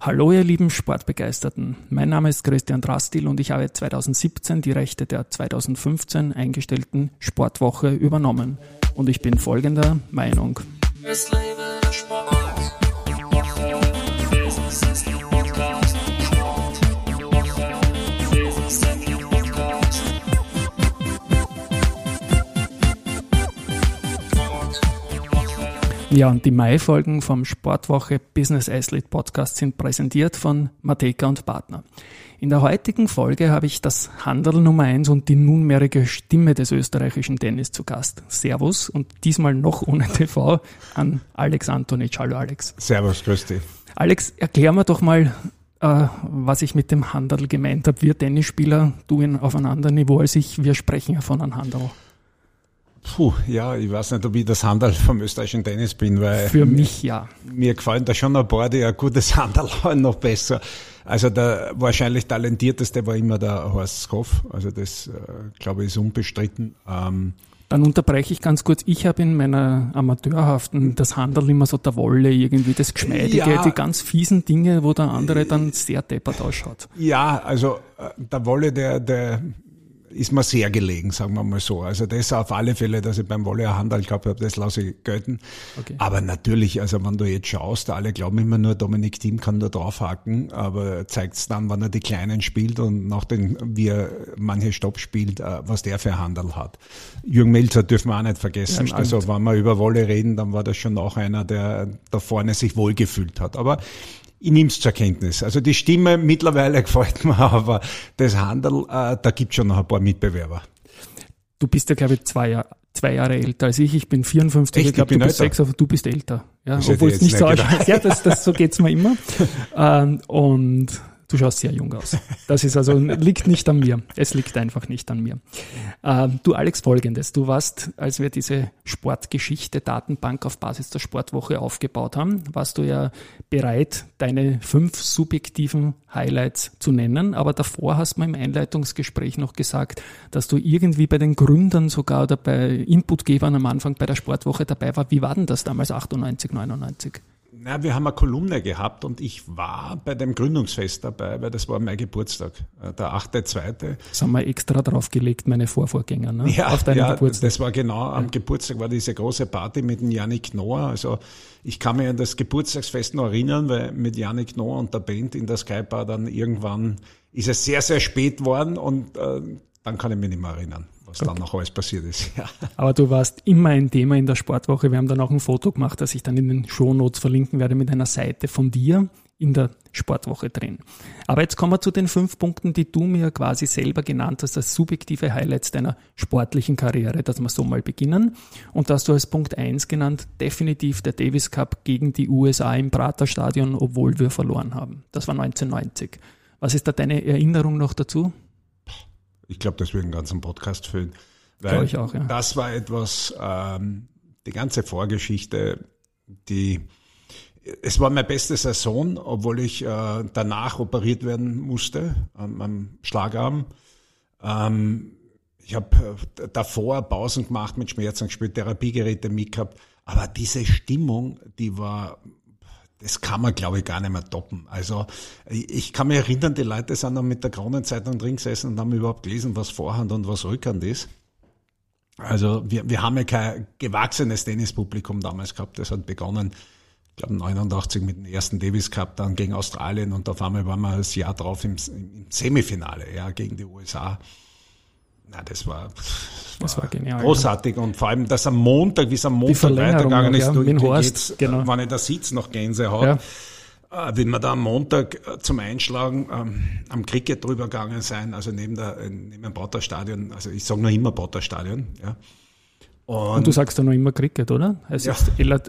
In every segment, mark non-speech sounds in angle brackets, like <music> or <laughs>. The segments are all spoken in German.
Hallo ihr lieben Sportbegeisterten. Mein Name ist Christian Drastil und ich habe 2017 die Rechte der 2015 eingestellten Sportwoche übernommen. Und ich bin folgender Meinung. Es lebe der Sport. Ja, und die Mai-Folgen vom Sportwoche Business Athlete Podcast sind präsentiert von Mateka und Partner. In der heutigen Folge habe ich das Handel Nummer 1 und die nunmehrige Stimme des österreichischen Tennis zu Gast. Servus und diesmal noch ohne TV an Alex Antonic. Hallo Alex. Servus, grüß dich. Alex, erklär mir doch mal, äh, was ich mit dem Handel gemeint habe. Wir Tennisspieler, du in, auf einem anderen Niveau als ich, wir sprechen ja von einem Handel. Puh, ja, ich weiß nicht, ob ich das Handel vom österreichischen Tennis bin, weil. Für mich ja. Mir gefallen da schon ein paar, die ein gutes Handel <laughs> haben, noch besser. Also der wahrscheinlich talentierteste war immer der Horst Skoff. Also das, äh, glaube ich, ist unbestritten. Ähm, dann unterbreche ich ganz kurz. Ich habe in meiner Amateurhaften das Handel immer so der Wolle, irgendwie das Geschmeidige, ja, die ganz fiesen Dinge, wo der andere dann sehr deppert ausschaut. Ja, also äh, der Wolle, der, der ist mir sehr gelegen, sagen wir mal so. Also das auf alle Fälle, dass ich beim Volley Handel gehabt habe, das lasse ich gelten. Okay. Aber natürlich, also wenn du jetzt schaust, alle glauben immer nur, Dominik Thiem kann nur draufhaken, aber zeigt es dann, wenn er die Kleinen spielt und nachdem wie er manche Stopp spielt, äh, was der für Handel hat. Jürgen Melzer dürfen wir auch nicht vergessen. Ja, also wenn wir über Wolle reden, dann war das schon auch einer, der da vorne sich wohlgefühlt hat. Aber ich nehme es zur Kenntnis. Also die Stimme mittlerweile <laughs> gefällt mir, aber das Handel, äh, da gibt schon noch ein paar Mitbewerber. Du bist ja, glaube ich, zwei, Jahr, zwei Jahre älter als ich. Ich bin 54, Echt? ich glaube, du bist sechs, aber du bist älter. Ja, obwohl es nicht so ausschaut. Ja, das, das, so geht's mir immer. <laughs> ähm, und Du schaust sehr jung aus. Das ist also, liegt nicht an mir. Es liegt einfach nicht an mir. Ähm, du Alex, folgendes. Du warst, als wir diese Sportgeschichte Datenbank auf Basis der Sportwoche aufgebaut haben, warst du ja bereit, deine fünf subjektiven Highlights zu nennen. Aber davor hast du im Einleitungsgespräch noch gesagt, dass du irgendwie bei den Gründern sogar oder bei Inputgebern am Anfang bei der Sportwoche dabei war. Wie war denn das damals 98, 99? Na, wir haben eine Kolumne gehabt und ich war bei dem Gründungsfest dabei, weil das war mein Geburtstag, äh, der 8.2. Das haben wir extra draufgelegt, meine Vorvorgänger, ne? Ja, Auf deinen ja Geburtstag. das war genau, am Geburtstag war diese große Party mit dem Janik Noah. Also ich kann mich an das Geburtstagsfest noch erinnern, weil mit Janik Noah und der Band in der Skybar dann irgendwann ist es sehr, sehr spät worden und äh, dann kann ich mich nicht mehr erinnern was okay. dann noch alles passiert ist. <laughs> Ja. Aber du warst immer ein Thema in der Sportwoche. Wir haben dann auch ein Foto gemacht, das ich dann in den Shownotes verlinken werde mit einer Seite von dir in der Sportwoche drin. Aber jetzt kommen wir zu den fünf Punkten, die du mir quasi selber genannt hast, als subjektive Highlights deiner sportlichen Karriere, dass wir so mal beginnen. Und dass du als Punkt eins genannt, definitiv der Davis Cup gegen die USA im Praterstadion, obwohl wir verloren haben. Das war 1990. Was ist da deine Erinnerung noch dazu? Ich glaube, das wird einen ganzen Podcast füllen. Weil ich auch, ja. das war etwas, ähm, die ganze Vorgeschichte, die es war meine beste Saison, obwohl ich äh, danach operiert werden musste am, am Schlagarm. Ähm, ich habe äh, davor Pausen gemacht mit Schmerzen gespielt, Therapiegeräte mitgehabt. Aber diese Stimmung, die war das kann man, glaube ich, gar nicht mehr toppen. Also ich kann mich erinnern, die Leute sind dann mit der Kronenzeitung drin gesessen und haben überhaupt gelesen, was Vorhand und was Rückhand ist. Also wir, wir haben ja kein gewachsenes Tennispublikum damals gehabt. Das hat begonnen, ich glaube 89 mit dem ersten Davis Cup, dann gegen Australien und auf einmal waren wir das Jahr drauf im, im Semifinale, ja, gegen die USA. Na, das war, das, das war, genial. Großartig. Und vor allem, dass am Montag, wie es am Montag weitergegangen ist, ja, du, du Horst, genau. wenn ich da sitze, noch Gänsehaut. Ja. Äh, wenn wir da am Montag äh, zum Einschlagen ähm, am Cricket drüber gegangen sein, also neben, der, äh, neben dem Potterstadion, also ich sage noch immer Potterstadion, ja. Und, und, du sagst da noch immer Cricket, oder? Heißt ja.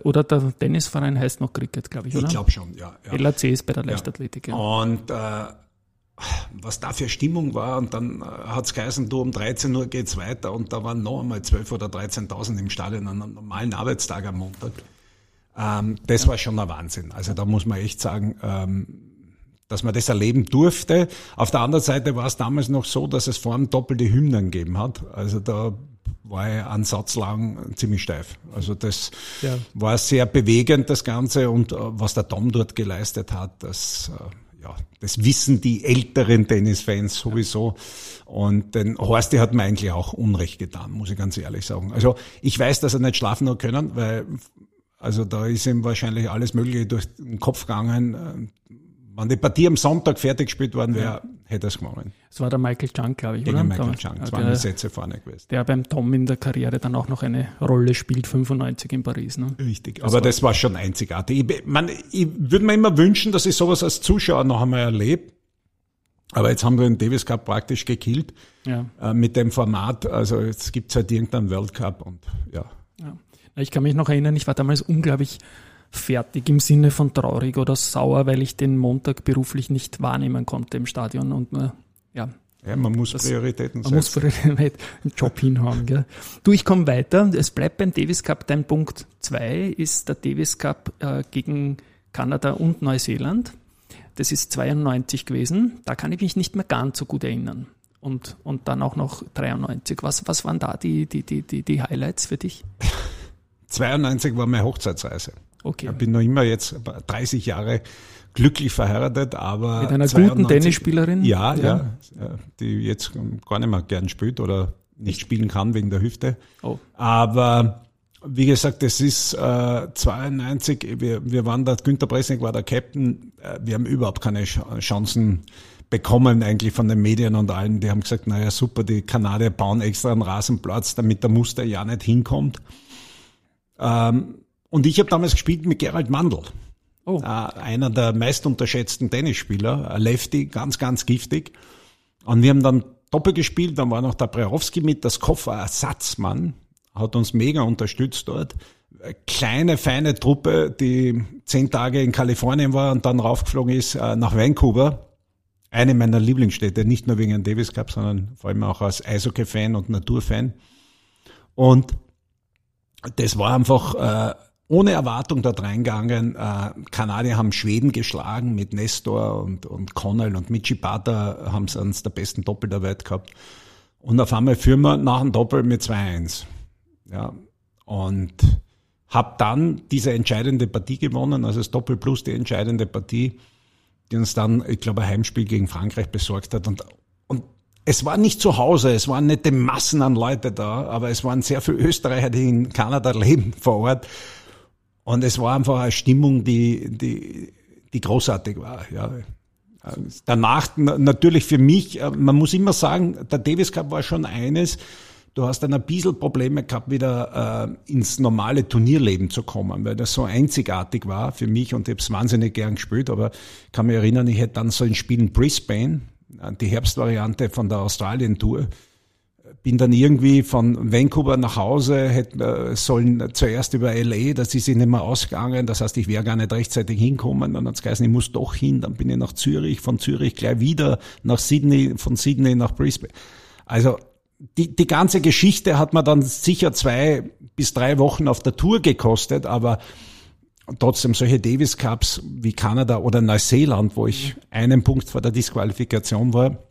oder der Tennisverein heißt noch Cricket, glaube ich, oder? Ich glaube schon, ja, ja. LAC ist bei der Leichtathletik, ja. Und äh, was da für Stimmung war. Und dann äh, hat's geheißen, du um 13 Uhr geht's weiter. Und da waren noch einmal 12 oder 13.000 im Stadion an einem normalen Arbeitstag am Montag. Ähm, das war schon ein Wahnsinn. Also da muss man echt sagen, ähm, dass man das erleben durfte. Auf der anderen Seite war es damals noch so, dass es vor allem doppelte Hymnen gegeben hat. Also da war ich einen Satz lang ziemlich steif. Also das ja. war sehr bewegend, das Ganze. Und äh, was der Tom dort geleistet hat, das, äh, ja, das wissen die älteren Tennisfans sowieso. Und den Horsti hat mir eigentlich auch Unrecht getan, muss ich ganz ehrlich sagen. Also ich weiß, dass er nicht schlafen hat können, weil also da ist ihm wahrscheinlich alles Mögliche durch den Kopf gegangen. Wenn die Partie am Sonntag fertig gespielt worden wäre, ja. Hätte er es gewonnen. Es war der Michael Chang, glaube ich, Gegen oder? Michael Chang, zwei der, Sätze vorne gewesen. Der beim Tom in der Karriere dann auch noch eine Rolle spielt, 95 in Paris. Ne? Richtig, das aber war das war schon einzigartig. Ich, man, ich würde mir immer wünschen, dass ich sowas als Zuschauer noch einmal erlebe. Aber jetzt haben wir den Davis Cup praktisch gekillt ja. äh, mit dem Format. Also jetzt gibt es halt irgendeinen World Cup und ja. ja. Ich kann mich noch erinnern, ich war damals unglaublich fertig im Sinne von traurig oder sauer, weil ich den Montag beruflich nicht wahrnehmen konnte im Stadion und nur, ja. Ja, man muss das, Prioritäten setzen. Man muss Prioritäten im Job hinhauen. Gell. Du, ich komme weiter. Es bleibt beim Davis Cup. Dein Punkt zwei ist der Davis Cup äh, gegen Kanada und Neuseeland. Das ist 92 gewesen. Da kann ich mich nicht mehr ganz so gut erinnern. Und, und dann auch noch 93. Was, was waren da die, die, die, die, die Highlights für dich? <laughs> 92 war meine Hochzeitsreise. Okay. Ich bin noch immer jetzt 30 Jahre glücklich verheiratet, aber. Mit einer 92, guten Tennisspielerin? Ja, ja, ja, die jetzt gar nicht mehr gern spielt oder nicht spielen kann wegen der Hüfte. Oh. Aber wie gesagt, es ist äh, 92, wir, wir waren da, Günter Bresnik war der Captain, äh, wir haben überhaupt keine Chancen bekommen eigentlich von den Medien und allen. Die haben gesagt, naja super, die Kanadier bauen extra einen Rasenplatz, damit der Muster ja nicht hinkommt. Ähm, und ich habe damals gespielt mit Gerald Mandl. Oh. Äh, einer der meist unterschätzten Tennisspieler, ein Lefty, ganz, ganz giftig. Und wir haben dann Doppel gespielt, dann war noch der Brejowski mit, das Kofferersatzmann, hat uns mega unterstützt dort. Kleine, feine Truppe, die zehn Tage in Kalifornien war und dann raufgeflogen ist äh, nach Vancouver. Eine meiner Lieblingsstädte, nicht nur wegen dem Davis Cup, sondern vor allem auch als Eishockey-Fan und Naturfan. Und das war einfach äh, ohne Erwartung dort reingegangen. Äh, Kanadier haben Schweden geschlagen mit Nestor und, und Connell und Michi Bata haben sie eines der besten Doppel der Welt gehabt. Und auf einmal führen wir nach dem Doppel mit 2-1. Ja. Und hab dann diese entscheidende Partie gewonnen, also das Doppel plus die entscheidende Partie, die uns dann, ich glaube, ein Heimspiel gegen Frankreich besorgt hat. Und, und es war nicht zu Hause, es waren nicht die Massen an Leute da, aber es waren sehr viele Österreicher, die in Kanada leben vor Ort. Und es war einfach eine Stimmung, die, die, die großartig war. Ja. Danach natürlich für mich, äh, man muss immer sagen, der Davis Cup war schon eines, du hast dann ein bisschen Probleme gehabt, wieder äh, ins normale Turnierleben zu kommen, weil das so einzigartig war für mich und ich habe es wahnsinnig gern gespielt, aber kann mich erinnern, ich hätte dann so ein Spiel in Brisbane, äh, die Herbstvariante von der Australien-Tour, bin dann irgendwie von Vancouver nach Hause, hätten äh, sollen zuerst über LA, das ist ihnen immer ausgegangen, das heißt, ich wäre gar nicht rechtzeitig hinkommen, dann hat's geheißen, ich muss doch hin, dann bin ich nach Zürich, von Zürich gleich wieder nach Sydney, von Sydney nach Brisbane. Also die, die ganze Geschichte hat mir dann sicher zwei bis drei Wochen auf der Tour gekostet, aber trotzdem solche Davis Cups wie Kanada oder Neuseeland, wo ich einen Punkt vor der Disqualifikation war,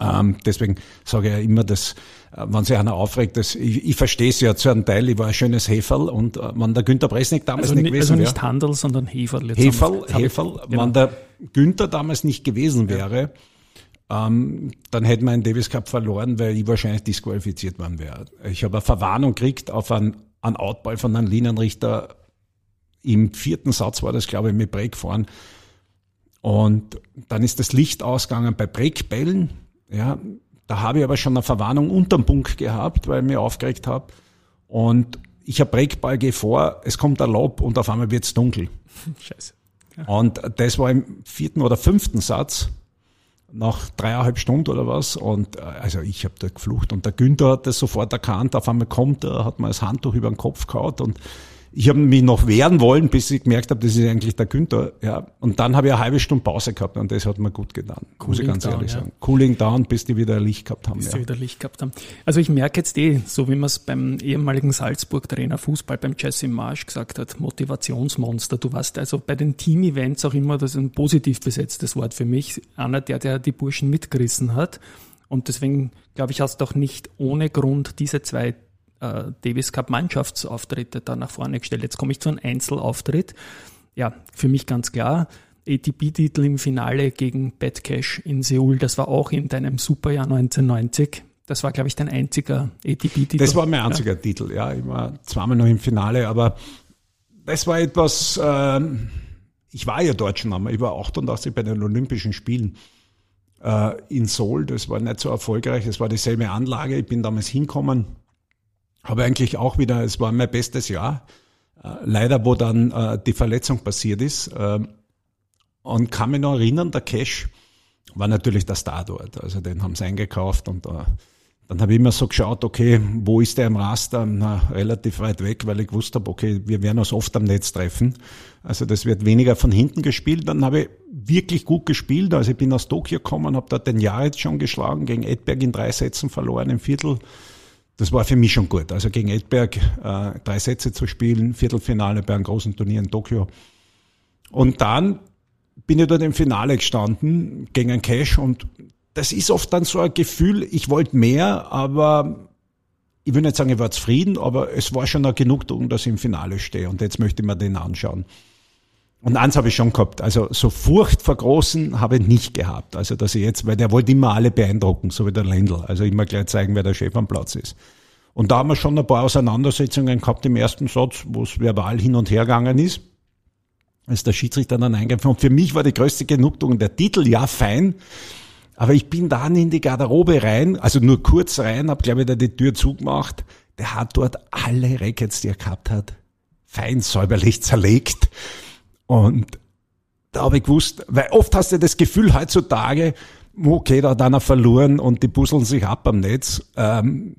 ähm, deswegen sage ich ja immer, dass, äh, wenn sich einer aufregt, dass ich, ich verstehe es ja zu einem Teil, ich war ein schönes Heferl und äh, wenn der Günther Bresnik damals also nicht gewesen wäre. Also nicht Handel, sondern Heferl. Heferl, Heferl. Genau. Wenn der Günther damals nicht gewesen wäre, ähm, dann hätten wir einen Davis Cup verloren, weil ich wahrscheinlich disqualifiziert worden wäre. Ich habe eine Verwarnung gekriegt auf einen, einen Outball von einem Linienrichter. Im vierten Satz war das, glaube ich, mit Break fahren. Und dann ist das Licht ausgegangen bei Breakbällen ja, da habe ich aber schon eine Verwarnung unterm Punkt gehabt, weil ich mich aufgeregt habe. Und ich habe Breakball, gehe vor, es kommt ein Lob und auf einmal wird's dunkel. <laughs> Scheiße. Ja. Und das war im vierten oder fünften Satz, nach dreieinhalb Stunden oder was. Und äh, also ich habe da geflucht. Und der Günther hat das sofort erkannt. Auf einmal kommt er, hat mir das Handtuch über den Kopf gehauen und ich habe mich noch wehren wollen, bis ich gemerkt habe, das ist eigentlich der Günther. Ja. Und dann habe ich eine halbe Stunde Pause gehabt und das hat mir gut getan, Cooling muss ich ganz down, ehrlich ja. sagen. Cooling down, bis die wieder Licht gehabt haben. Bis ja. die wieder Licht gehabt haben. Also ich merke jetzt eh, so wie man es beim ehemaligen Salzburg-Trainer Fußball, beim Jesse Marsch gesagt hat, Motivationsmonster. Du warst also bei den Team-Events auch immer, das ist ein positiv besetztes Wort für mich, einer, der, der die Burschen mitgerissen hat Und deswegen, glaube ich, hast du auch nicht ohne Grund diese zwei äh, Davis Cup Mannschaftsauftritte da nach vorne gestellt. Jetzt komme ich zu einem Einzelauftritt. Ja, für mich ganz klar. ATP-Titel im Finale gegen Bad Cash in Seoul. Das war auch in deinem Superjahr 1990. Das war, glaube ich, dein einziger ATP-Titel. Das war mein einziger ja. Titel, ja. Ich war zweimal noch im Finale, aber das war etwas, äh, ich war ja dort schon einmal. Ich war 88 bei den Olympischen Spielen äh, in Seoul. Das war nicht so erfolgreich. Es war dieselbe Anlage. Ich bin damals hinkommen. Habe eigentlich auch wieder, es war mein bestes Jahr. Äh, leider, wo dann äh, die Verletzung passiert ist. Äh, und kann mich noch erinnern, der Cash war natürlich der Star dort. Also den haben sie eingekauft und äh, dann habe ich immer so geschaut, okay, wo ist der im Raster? Na, relativ weit weg, weil ich gewusst habe, okay, wir werden uns oft am Netz treffen. Also das wird weniger von hinten gespielt. Dann habe ich wirklich gut gespielt. Also ich bin aus Tokio gekommen, habe dort den Jahr jetzt schon geschlagen, gegen Edberg in drei Sätzen verloren im Viertel. Das war für mich schon gut. Also gegen Edberg äh, drei Sätze zu spielen, Viertelfinale bei einem großen Turnier in Tokio. Und dann bin ich dort im Finale gestanden gegen einen Cash und das ist oft dann so ein Gefühl, ich wollte mehr, aber ich will nicht sagen, ich war zufrieden, aber es war schon eine Genugtuung, dass ich im Finale stehe und jetzt möchte ich mir den anschauen. Und eins habe ich schon gehabt, also so Furcht vor Großen habe ich nicht gehabt. Also dass ich jetzt, weil der wollte immer alle beeindrucken, so wie der Lendl. Also immer gleich zeigen, wer der Chef am Platz ist. Und da haben wir schon ein paar Auseinandersetzungen gehabt im ersten Satz, wo es verbal hin und her gegangen ist. Ist der Schiedsrichter dann eingegriffen. Und für mich war die größte Genugtuung der Titel, ja fein, aber ich bin dann in die Garderobe rein, also nur kurz rein, hab glaube ich da die Tür zugemacht. Der hat dort alle Rackets, die er gehabt hat, fein säuberlich zerlegt. Und da habe ich gewusst, weil oft hast du das Gefühl heutzutage, okay, da hat einer verloren und die puzzeln sich ab am Netz. Ähm,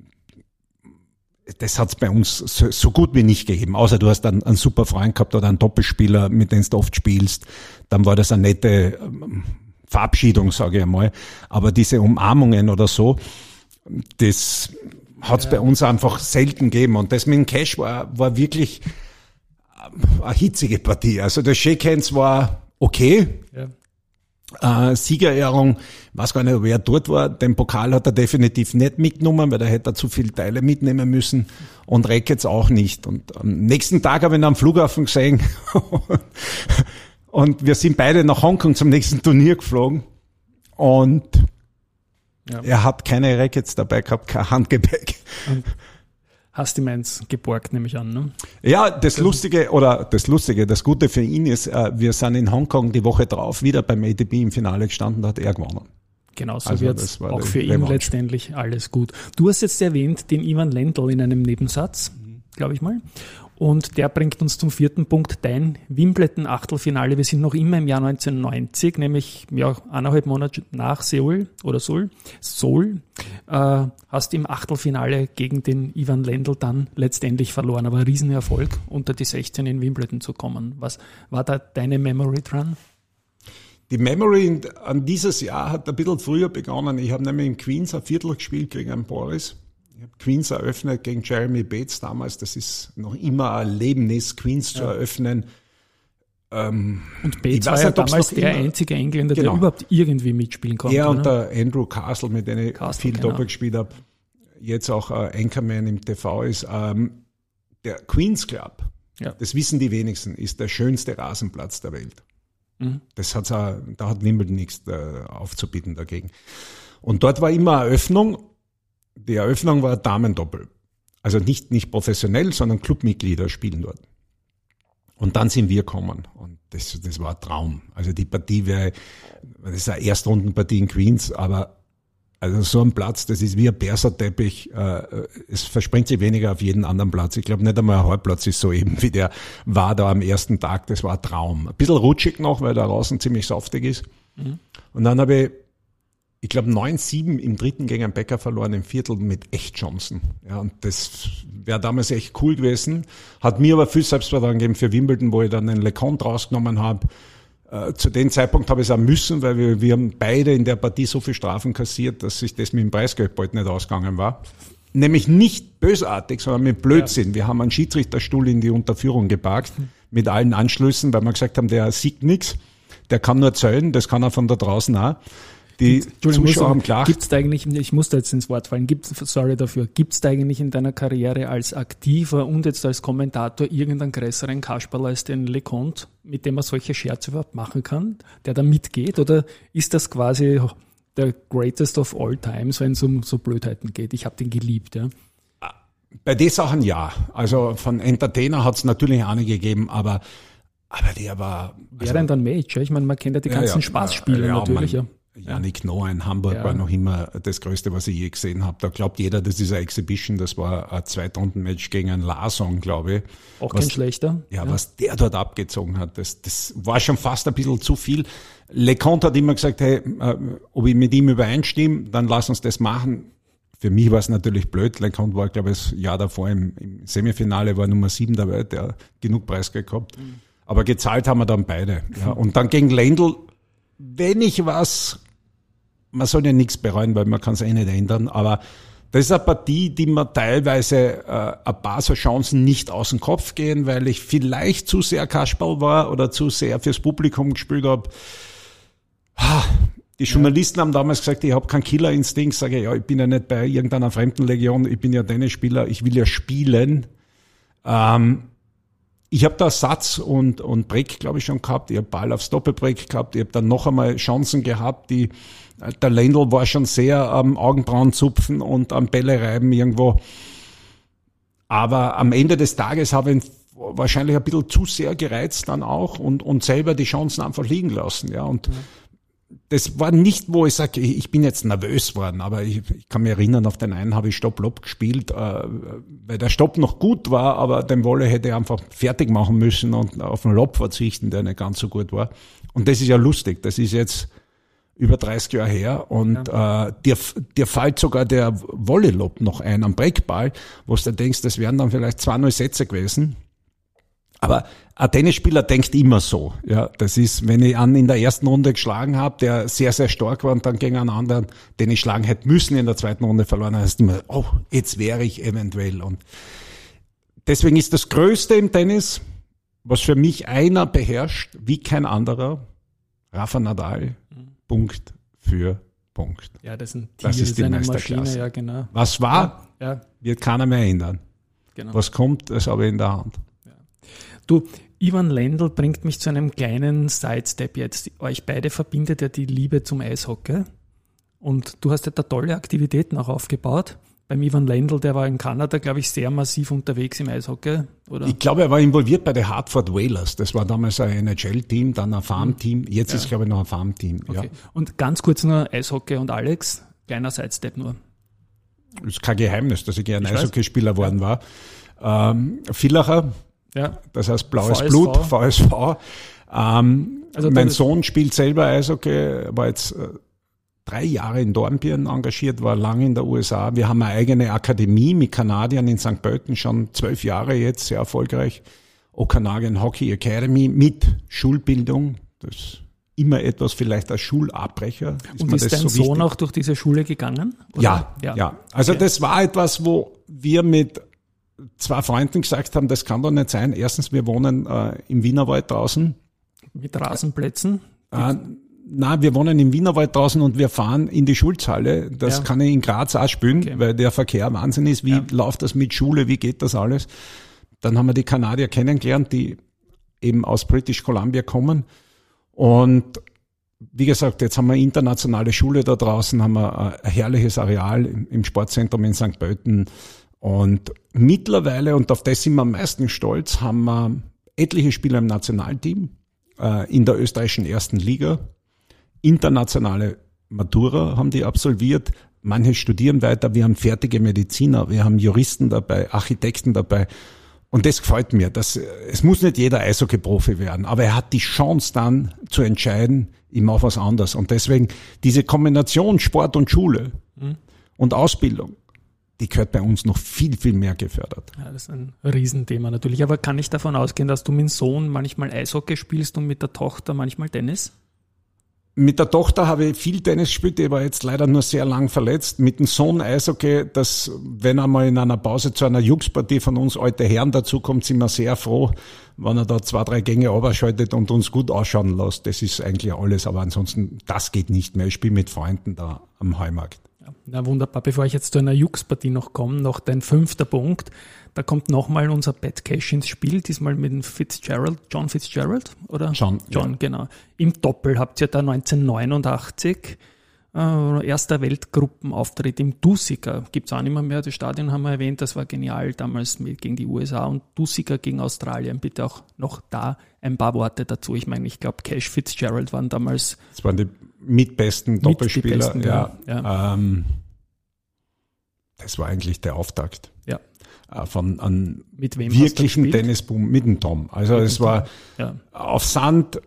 das hat's bei uns so, so, gut wie nicht gegeben. Außer du hast dann einen super Freund gehabt oder einen Doppelspieler, mit dem du oft spielst. Dann war das eine nette ähm, Verabschiedung, sage ich einmal. Aber diese Umarmungen oder so, das hat es ja. bei uns einfach selten gegeben. Und das mit dem Cash war, war wirklich eine hitzige Partie. Also der Shakehands war okay. Ja. Äh, Siegerehrung, weiß gar nicht, wer dort war. Den Pokal hat er definitiv nicht mitgenommen, weil er hätte zu viele Teile mitnehmen müssen und Rackets auch nicht. Und am nächsten Tag habe ich ihn am Flughafen gesehen <laughs> Und wir sind beide nach Hongkong zum nächsten Turnier geflogen. Und ja. er hat keine Rackets dabei gehabt, kein Handgepäck. Und hast ihm eins geborgt, nehme ich an, ne? Ja, das Lustige, oder das Lustige, das Gute für ihn ist, äh, wir sind in Hongkong die Woche drauf wieder beim ATP im Finale gestanden, da hat er gewonnen. Genau, so also wird auch für ihn Revanche. letztendlich alles gut. Du hast jetzt erwähnt den Ivan Lendl in einem Nebensatz, glaube ich mal. Und der bringt uns zum vierten Punkt, dein Wimbledon-Achtelfinale. Wir sind noch immer im Jahr 1990, nämlich ja, eineinhalb Monate nach Seoul oder Seoul. Seoul äh, hast im Achtelfinale gegen den Ivan Lendl dann letztendlich verloren, aber ein Riesenerfolg, unter die 16 in Wimbledon zu kommen. Was war da deine Memory dran? Die Memory an dieses Jahr hat ein bisschen früher begonnen. Ich habe nämlich in Queens ein Viertel gespielt gegen einen Boris Queens eröffnet gegen Jeremy Bates damals. Das ist noch immer ein Erlebnis, Queens ja. zu eröffnen. Ähm, und Bates war ja damals der immer, einzige Engländer, genau. der überhaupt irgendwie mitspielen konnte. Er und ne? der Andrew Castle, mit dem ich Castle, viel genau. Doppel gespielt habe, jetzt auch äh, Anchorman im TV ist. Ähm, der Queens Club, ja. das wissen die wenigsten, ist der schönste Rasenplatz der Welt. Mhm. Das hat's auch, da hat Wimbledon nichts äh, aufzubieten dagegen. Und dort war immer Eröffnung die Eröffnung war Damendoppel. Also nicht, nicht professionell, sondern Clubmitglieder spielen dort. Und dann sind wir gekommen. Und das, das war ein Traum. Also die Partie wäre, das ist eine Erstrundenpartie in Queens, aber also so ein Platz, das ist wie ein Perserteppich. Äh, es verspringt sich weniger auf jeden anderen Platz. Ich glaube nicht einmal ein Halbplatz ist so eben wie der war da am ersten Tag. Das war ein Traum. Ein bisschen rutschig noch, weil da draußen ziemlich saftig ist. Mhm. Und dann habe ich ich glaube, 9-7 im dritten gegen einen Bäcker verloren, im Viertel mit echt Chancen. Ja, und das wäre damals echt cool gewesen. Hat mir aber viel Selbstvertrauen gegeben für Wimbledon, wo ich dann den LeConte rausgenommen habe. Äh, zu dem Zeitpunkt habe ich es auch müssen, weil wir, wir haben beide in der Partie so viel Strafen kassiert, dass sich das mit dem Preisgeld bald nicht ausgegangen war. Nämlich nicht bösartig, sondern mit Blödsinn. Ja. Wir haben einen Schiedsrichterstuhl in die Unterführung geparkt, mit allen Anschlüssen, weil wir gesagt haben, der sieht nichts, der kann nur zählen, das kann er von da draußen auch. Die Zuschauer haben klar. Gibt es da eigentlich, ich muss da jetzt ins Wort fallen, gibt's, sorry dafür, gibt es da eigentlich in deiner Karriere als Aktiver und jetzt als Kommentator irgendeinen größeren Kasperl als den LeConte, mit dem man solche Scherze überhaupt machen kann, der da mitgeht? Oder ist das quasi der greatest of all times, wenn es um so Blödheiten geht? Ich habe den geliebt, ja. Bei den Sachen ja. Also von Entertainer hat es natürlich einige gegeben, aber aber der war. Wer also, denn dann Major? Ich meine, man kennt ja die ganzen ja, Spaßspiele ja, natürlich. Man, ja. Janik Noah in Hamburg ja. war noch immer das Größte, was ich je gesehen habe. Da glaubt jeder, das ist eine Exhibition. Das war ein Zweitrunden-Match gegen einen Larson, glaube ich. Auch was, kein schlechter. Ja, ja, was der dort abgezogen hat, das, das war schon fast ein bisschen zu viel. LeConte hat immer gesagt, hey, äh, ob ich mit ihm übereinstimme, dann lass uns das machen. Für mich war es natürlich blöd. LeConte war, glaube ich, das Jahr davor im, im Semifinale, war Nummer sieben dabei, der genug Preis gehabt. Mhm. Aber gezahlt haben wir dann beide. Ja. <laughs> Und dann gegen Lendl, wenn ich was, man soll ja nichts bereuen, weil man kann es eh nicht ändern, aber das ist eine Partie, die mir teilweise äh, ein paar so Chancen nicht aus dem Kopf gehen, weil ich vielleicht zu sehr Kasperl war oder zu sehr fürs Publikum gespielt habe. Die Journalisten ja. haben damals gesagt, ich habe keinen Killerinstinkt. Sage ja, ich bin ja nicht bei irgendeiner Fremdenlegion, ich bin ja Tennisspieler, ich will ja spielen. Ähm, ich habe da Satz und, und Break, glaube ich, schon gehabt. Ich habe Ball aufs Doppelbreak gehabt. Ich habe dann noch einmal Chancen gehabt, die der Lendl war schon sehr am Augenbrauen zupfen und am Bälle reiben irgendwo. Aber am Ende des Tages habe ich wahrscheinlich ein bisschen zu sehr gereizt dann auch und, und selber die Chancen einfach liegen lassen. Ja, und mhm das war nicht, wo ich sage, ich bin jetzt nervös worden, aber ich, ich kann mich erinnern, auf den einen habe ich Stopp-Lob gespielt, äh, weil der Stopp noch gut war, aber den Wolle hätte einfach fertig machen müssen und auf den Lob verzichten, der nicht ganz so gut war. Und das ist ja lustig, das ist jetzt über 30 Jahre her und ja. äh, dir, dir fällt sogar der Wolle-Lob noch ein am Breakball, wo du denkst, das wären dann vielleicht zwei neue Sätze gewesen aber ein Tennisspieler denkt immer so. Ja, das ist, wenn ich einen in der ersten Runde geschlagen habe, der sehr, sehr stark war und dann gegen einen anderen, den ich schlagen hätte müssen, in der zweiten Runde verloren, heißt immer, oh, jetzt wäre ich eventuell. Und deswegen ist das Größte im Tennis, was für mich einer beherrscht, wie kein anderer, Rafa Nadal, mhm. Punkt für Punkt. Ja, das, ist ein Tier, das ist die Meisterklasse. Maschine, ja, genau. Was war, ja, ja. wird keiner mehr ändern. Genau. Was kommt, das habe ich in der Hand. Du, Ivan Lendl bringt mich zu einem kleinen Sidestep jetzt. Euch beide verbindet ja die Liebe zum Eishockey. Und du hast ja da tolle Aktivitäten auch aufgebaut. Beim Ivan Lendl, der war in Kanada, glaube ich, sehr massiv unterwegs im Eishockey, oder? Ich glaube, er war involviert bei den Hartford Whalers. Das war damals ein NHL-Team, dann ein Farm-Team. Jetzt ja. ist, glaube ich, noch ein Farm-Team. Okay. Ja. Und ganz kurz nur Eishockey und Alex. Kleiner Sidestep nur. Ist kein Geheimnis, dass ich gerne Eishockeyspieler geworden ja. war. Ähm, Villacher, ja. Das heißt blaues VSV. Blut, VSV. Ähm, also mein Sohn spielt selber Eishockey, war jetzt äh, drei Jahre in Dornbirn engagiert, war lange in der USA. Wir haben eine eigene Akademie mit Kanadiern in St. Pölten, schon zwölf Jahre jetzt, sehr erfolgreich. Okanagan Hockey Academy mit Schulbildung. Das immer etwas vielleicht als Schulabbrecher. Ist Und ist dein so Sohn auch durch diese Schule gegangen? Ja, ja, ja. Also okay. das war etwas, wo wir mit zwei Freunden gesagt haben, das kann doch nicht sein. Erstens, wir wohnen äh, im Wienerwald draußen. Mit Rasenplätzen? Äh, nein, wir wohnen im Wienerwald draußen und wir fahren in die Schulzhalle. Das ja. kann ich in Graz auch spüren, okay. weil der Verkehr Wahnsinn ist. Wie ja. läuft das mit Schule? Wie geht das alles? Dann haben wir die Kanadier kennengelernt, die eben aus British Columbia kommen. Und wie gesagt, jetzt haben wir internationale Schule da draußen, haben wir ein herrliches Areal im Sportzentrum in St. Pölten, und mittlerweile, und auf das sind wir am meisten stolz, haben wir etliche Spieler im Nationalteam, äh, in der österreichischen ersten Liga, internationale Matura haben die absolviert, manche studieren weiter, wir haben fertige Mediziner, wir haben Juristen dabei, Architekten dabei. Und das gefällt mir. Das, es muss nicht jeder Eishockey-Profi werden, aber er hat die Chance dann zu entscheiden, ich mache was anderes. Und deswegen diese Kombination Sport und Schule mhm. und Ausbildung, die gehört bei uns noch viel, viel mehr gefördert. Ja, das ist ein Riesenthema natürlich. Aber kann ich davon ausgehen, dass du mit dem Sohn manchmal Eishockey spielst und mit der Tochter manchmal Tennis? mit der Tochter habe ich viel Tennis gespielt, die war jetzt leider nur sehr lang verletzt. Mit dem Sohn Eishockey, dass wenn er mal in einer Pause zu einer Jux-Partie von uns alte Herren dazukommt, sind wir sehr froh, wenn er da zwei, drei Gänge überschaltet und uns gut ausschauen lässt. Das ist eigentlich alles, aber ansonsten, das geht nicht mehr. Ich spiele mit Freunden da am Heumarkt. Ja, na wunderbar. Bevor ich jetzt zu einer Jux-Partie noch komme, noch dein fünfter Punkt. Da kommt nochmal unser Pat Cash ins Spiel, diesmal mit dem Fitzgerald, John Fitzgerald, oder? John. John, ja. genau. Im Doppel habt ihr da 1989 äh, erster Weltgruppenauftritt im Dusiker. Gibt's auch nicht mehr, mehr. Das Stadion haben wir erwähnt, das war genial damals mit, gegen die USA und Dusiker gegen Australien. Bitte auch noch da ein paar Worte dazu. Ich meine, ich glaube, Cash Fitzgerald waren damals. Das waren die mitbesten Doppelspieler. Mit besten, ja. ja. Ähm, das war eigentlich der Auftakt. Ja. Äh, von einem wirklichen Tennisboom mit dem Tom. Also mit es war ja. auf Sand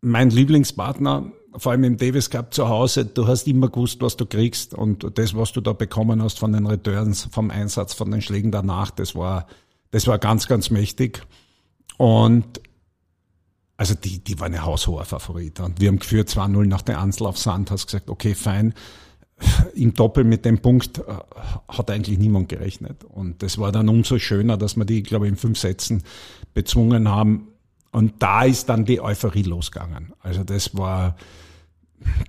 mein Lieblingspartner, vor allem im Davis Cup zu Hause. Du hast immer gewusst, was du kriegst und das, was du da bekommen hast von den Returns, vom Einsatz, von den Schlägen danach, das war, das war ganz, ganz mächtig. Und also die, die war eine haushoher Favorit. Und wir haben geführt 2-0 nach der Ansel auf Sand, hast gesagt, okay, fein im Doppel mit dem Punkt äh, hat eigentlich niemand gerechnet. Und das war dann umso schöner, dass wir die, glaube ich, in fünf Sätzen bezwungen haben. Und da ist dann die Euphorie losgegangen. Also das war,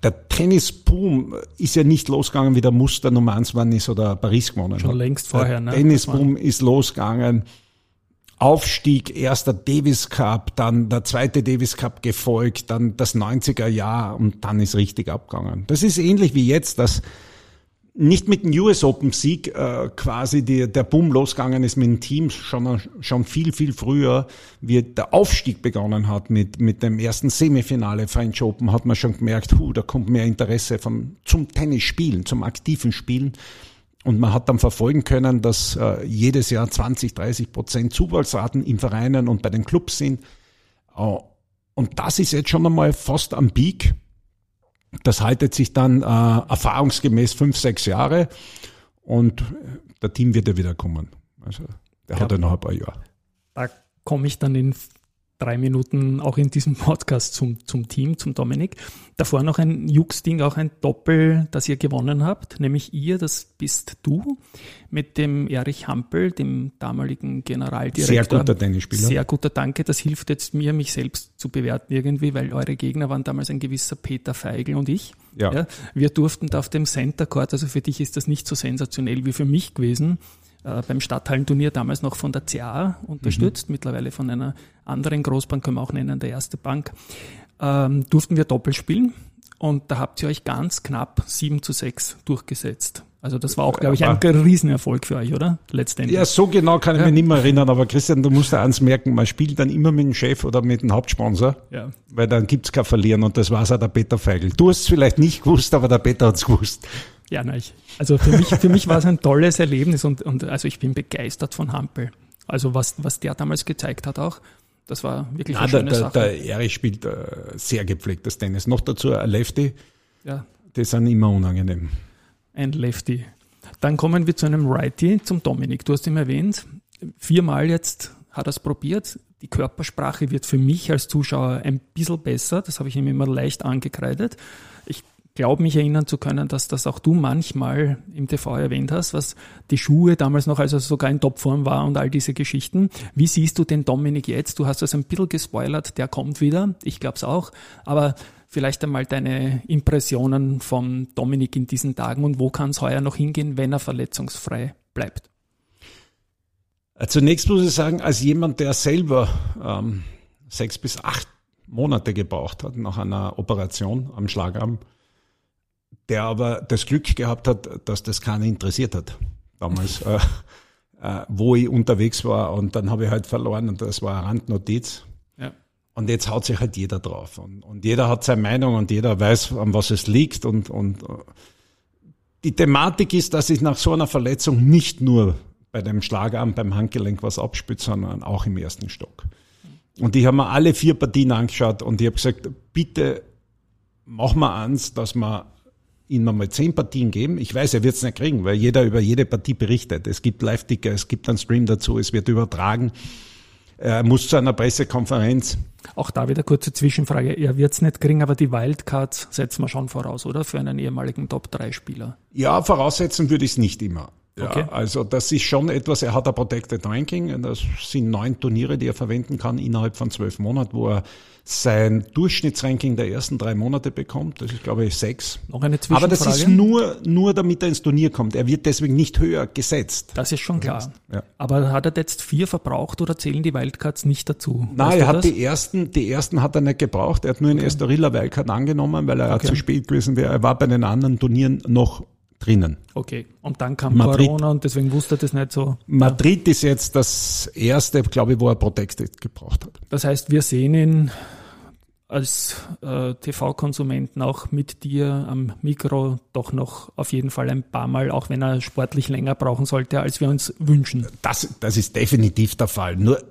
der Tennisboom ist ja nicht losgegangen, wie der Muster Nummer eins war ist oder Paris gewonnen Schon längst vorher, der ne? Tennisboom ist losgegangen Aufstieg, erster Davis Cup, dann der zweite Davis Cup gefolgt, dann das 90er Jahr und dann ist richtig abgegangen. Das ist ähnlich wie jetzt, dass nicht mit dem US Open Sieg äh, quasi die, der Boom losgegangen ist mit dem Team schon, schon viel, viel früher, wie der Aufstieg begonnen hat mit, mit dem ersten Semifinale French Open, hat man schon gemerkt, hu, da kommt mehr Interesse vom, zum Tennis spielen, zum aktiven Spielen. Und man hat dann verfolgen können, dass äh, jedes Jahr 20, 30 Prozent Zuwachsraten im Vereinen und bei den Clubs sind. Äh, und das ist jetzt schon einmal fast am Peak. Das haltet sich dann äh, erfahrungsgemäß fünf, sechs Jahre und der Team wird ja wieder kommen. Also der ja, hat ja noch ein paar Jahre. Da komme ich dann in drei Minuten auch in diesem <laughs> Podcast zum, zum Team, zum Dominik. Davor noch ein Jux-Ding, auch ein Doppel, das ihr gewonnen habt, nämlich ihr, das bist du, mit dem Erich Hampel, dem damaligen Generaldirektor. Sehr guter Tennisspieler. Sehr guter Danke. Das hilft jetzt mir, mich selbst zu bewerten irgendwie, weil eure Gegner waren damals ein gewisser Peter Feigl und ich. Ja. ja wir durften da auf dem Center Court, also für dich ist das nicht so sensationell wie für mich gewesen, äh, beim Stadthallenturnier damals noch von der CA unterstützt, mhm. mittlerweile von einer anderen Großbank, können wir auch nennen, der erste Bank, ähm, durften wir Doppel spielen. Und da habt ihr euch ganz knapp 7 zu 6 durchgesetzt. Also das war auch, glaube ich, ein Riesenerfolg für euch, oder? Letztendlich. Ja, so genau kann ich ja. mich nicht mehr erinnern, aber Christian, du musst ja eins merken, man spielt dann immer mit dem Chef oder mit dem Hauptsponsor, ja. weil dann gibt's kein Verlieren und das war's auch der Peter Feigl. Du hast es vielleicht nicht gewusst, aber der Peter hat's gewusst. Ja, nein, ich, also für mich, für mich war es ein tolles Erlebnis und, und also ich bin begeistert von Hampel. Also was, was der damals gezeigt hat auch, das war wirklich Nein, eine schöne der, Sache. Der Erich spielt äh, sehr gepflegtes Tennis. Noch dazu ein Lefty. Ja. Die sind immer unangenehm. Ein Lefty. Dann kommen wir zu einem Righty, zum Dominik. Du hast ihn erwähnt. Viermal jetzt hat er es probiert. Die Körpersprache wird für mich als Zuschauer ein bisschen besser. Das habe ich ihm immer leicht angekreidet. Ich glaube mich erinnern zu können, dass das auch du manchmal im TV erwähnt hast, was die Schuhe damals noch, als er sogar in Topform war und all diese Geschichten. Wie siehst du den Dominik jetzt? Du hast das ein bisschen gespoilert, der kommt wieder, ich glaube es auch, aber vielleicht einmal deine Impressionen vom Dominik in diesen Tagen und wo kann es heuer noch hingehen, wenn er verletzungsfrei bleibt? Äh, zunächst muss ich sagen, als jemand, der selber ähm, sechs bis acht Monate gebraucht hat nach einer Operation am Schlagarm, der aber das Glück gehabt hat, dass das keiner interessiert hat damals, äh, äh, wo ich unterwegs war und dann habe ich halt verloren und das war eine Randnotiz. Ja. Und jetzt haut sich halt jeder drauf und, und jeder hat seine Meinung und jeder weiß, an was es liegt und, und äh, die Thematik ist, dass sich nach so einer Verletzung nicht nur bei dem Schlagarm, beim Handgelenk was abspielt, sondern auch im ersten Stock. Und ich habe mir alle vier Partien angeschaut und ich habe gesagt, bitte mach mal eins, dass wir ihm mal zehn Partien geben. Ich weiß, er wird es nicht kriegen, weil jeder über jede Partie berichtet. Es gibt Live-Ticker, es gibt einen Stream dazu, es wird übertragen. Er muss zu einer Pressekonferenz. Auch da wieder kurze Zwischenfrage. Er wird es nicht kriegen, aber die Wildcards setzen wir schon voraus, oder? Für einen ehemaligen Top-3-Spieler. Ja, voraussetzen würde ich es nicht immer. Ja, okay. also das ist schon etwas, er hat ein Protected Ranking, das sind neun Turniere, die er verwenden kann innerhalb von zwölf Monaten, wo er sein Durchschnittsranking der ersten drei Monate bekommt. Das ist, glaube ich, sechs. Noch eine Zwischenfrage. Aber das ist nur, nur damit er ins Turnier kommt. Er wird deswegen nicht höher gesetzt. Das ist schon klar. Ja. Aber hat er jetzt vier verbraucht oder zählen die Wildcards nicht dazu? Nein, er hat das? die ersten, die ersten hat er nicht gebraucht. Er hat nur in okay. Estorilla Wildcard angenommen, weil er okay. zu spät gewesen wäre. Er war bei den anderen Turnieren noch drinnen. Okay, und dann kam Madrid. Corona und deswegen wusste er das nicht so. Madrid ist jetzt das erste, glaube ich, wo er Protected gebraucht hat. Das heißt, wir sehen ihn als äh, TV-Konsumenten auch mit dir am Mikro doch noch auf jeden Fall ein paar Mal, auch wenn er sportlich länger brauchen sollte, als wir uns wünschen. Das, das ist definitiv der Fall. Nur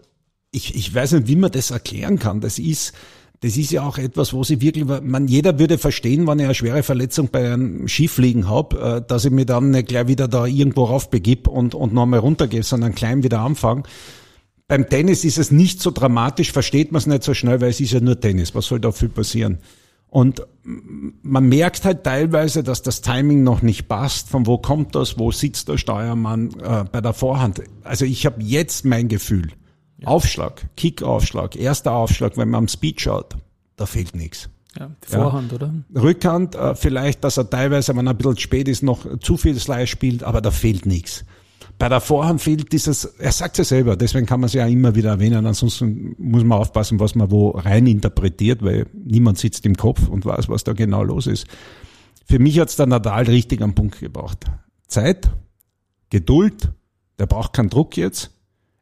ich, ich weiß nicht, wie man das erklären kann. Das ist, das ist ja auch etwas, wo sie wirklich, man, jeder würde verstehen, wenn ich eine schwere Verletzung bei einem Skifliegen habe, äh, dass ich mir dann nicht gleich wieder da irgendwo rauf begib und, und nochmal runtergehe, sondern klein wieder anfange. Beim Tennis ist es nicht so dramatisch, versteht man es nicht so schnell, weil es ist ja nur Tennis. Was soll da viel passieren? Und man merkt halt teilweise, dass das Timing noch nicht passt. Von wo kommt das? Wo sitzt der Steuermann äh, bei der Vorhand? Also ich habe jetzt mein Gefühl. Ja. Aufschlag, Kickaufschlag, erster Aufschlag, wenn man am Speed schaut, da fehlt nichts. Ja, Vorhand, ja. oder? Rückhand, äh, vielleicht, dass er teilweise, wenn er ein bisschen spät ist, noch zu viel Slice spielt, aber da fehlt nichts. Bei der Vorhand fehlt dieses, er sagt ja selber, deswegen kann man es ja immer wieder erwähnen, ansonsten muss man aufpassen, was man wo rein interpretiert, weil niemand sitzt im Kopf und weiß, was da genau los ist. Für mich hat's der Nadal richtig am Punkt gebracht. Zeit, Geduld, der braucht keinen Druck jetzt.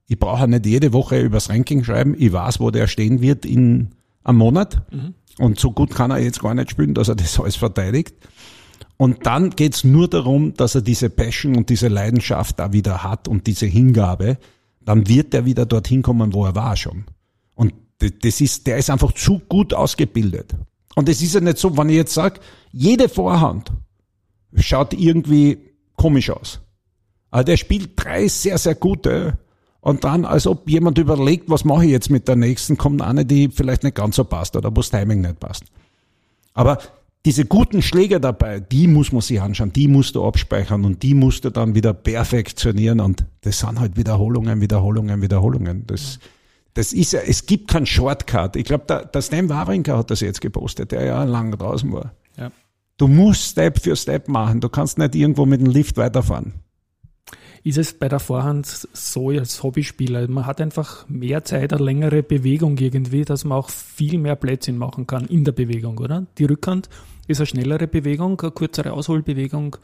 Ich brauche nicht jede Woche übers Ranking schreiben. Ich weiß, wo der stehen wird in einem Monat. Mhm. Und so gut kann er jetzt gar nicht spielen, dass er das alles verteidigt. Und dann geht's nur darum, dass er diese Passion und diese Leidenschaft da wieder hat und diese Hingabe. Dann wird er wieder dorthin kommen, wo er war schon. Und das ist, der ist einfach zu gut ausgebildet. Und es ist ja nicht so, wenn ich jetzt sage, jede Vorhand schaut irgendwie komisch aus. Aber der spielt drei sehr, sehr gute. Und dann, als ob jemand überlegt, was mache ich jetzt mit der nächsten, kommt eine, die vielleicht nicht ganz so passt oder wo das Timing nicht passt. Aber diese guten Schläge dabei, die muss man sich anschauen, die musst du abspeichern und die musst du dann wieder perfektionieren und das sind halt Wiederholungen, Wiederholungen, Wiederholungen. Das, das ist ja, es gibt keinen Shortcut. Ich glaube, der, der Stan Wawrinka hat das jetzt gepostet, der ja lang draußen war. Ja. Du musst Step für Step machen. Du kannst nicht irgendwo mit dem Lift weiterfahren ist es bei der Vorhand so als Hobbyspieler. Man hat einfach mehr Zeit, eine längere Bewegung irgendwie, dass man auch viel mehr Plätzchen machen kann in der Bewegung, oder? Die Rückhand ist eine schnellere Bewegung, eine kürzere Ausholbewegung.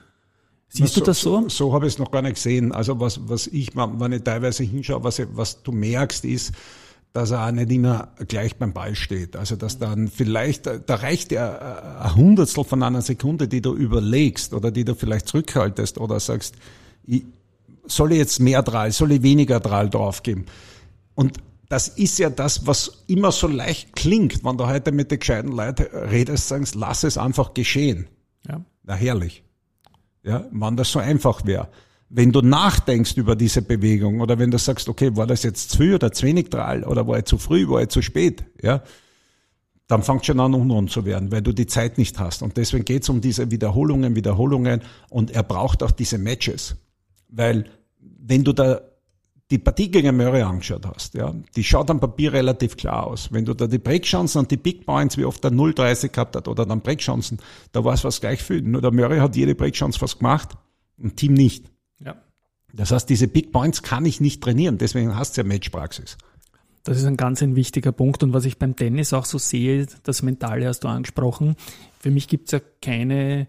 Siehst Na, du das so? So, so habe ich es noch gar nicht gesehen. Also was, was ich, wenn ich teilweise hinschaue, was, was du merkst, ist, dass er auch nicht immer gleich beim Ball steht. Also dass dann vielleicht, da reicht ja ein Hundertstel von einer Sekunde, die du überlegst oder die du vielleicht zurückhaltest oder sagst, ich, soll ich jetzt mehr Drahl, soll ich weniger Drahl draufgeben? Und das ist ja das, was immer so leicht klingt, wenn du heute mit den gescheiten Leuten redest, sagst, lass es einfach geschehen. Ja. Na herrlich. Ja, wenn das so einfach wäre. Wenn du nachdenkst über diese Bewegung oder wenn du sagst, okay, war das jetzt zu früh oder zu wenig Drahl oder war ich zu früh, war ich zu spät, ja, dann fängt schon an, unrund zu werden, weil du die Zeit nicht hast. Und deswegen geht es um diese Wiederholungen, Wiederholungen und er braucht auch diese Matches. Weil wenn du da die Partie gegen Murray angeschaut hast, ja, die schaut am Papier relativ klar aus. Wenn du da die Breakchancen und die Big Points, wie oft der 0,30 gehabt hat, oder dann Breakchancen, da war es was gleich viel. Nur der Murray hat jede Breakchance fast gemacht, ein Team nicht. Ja. Das heißt, diese Big Points kann ich nicht trainieren, deswegen hast du ja Matchpraxis. Das ist ein ganz ein wichtiger Punkt und was ich beim Tennis auch so sehe, das Mentale hast du angesprochen. Für mich gibt es ja keine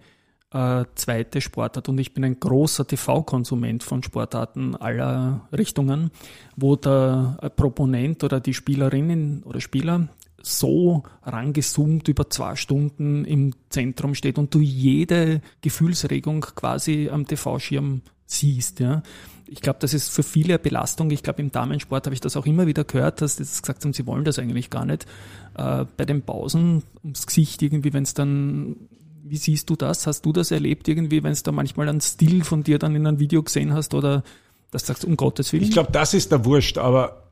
äh, zweite Sportart und ich bin ein großer TV-Konsument von Sportarten aller Richtungen, wo der Proponent oder die Spielerinnen oder Spieler so rangezoomt über zwei Stunden im Zentrum steht und du jede Gefühlsregung quasi am TV-Schirm siehst. Ja. Ich glaube, das ist für viele eine Belastung. Ich glaube, im Damensport habe ich das auch immer wieder gehört, dass sie gesagt haben, sie wollen das eigentlich gar nicht. Äh, bei den Pausen ums Gesicht irgendwie, wenn es dann wie siehst du das? Hast du das erlebt irgendwie, wenn es da manchmal einen Stil von dir dann in einem Video gesehen hast oder das sagst um Gottes Willen? Ich glaube, das ist der Wurscht, aber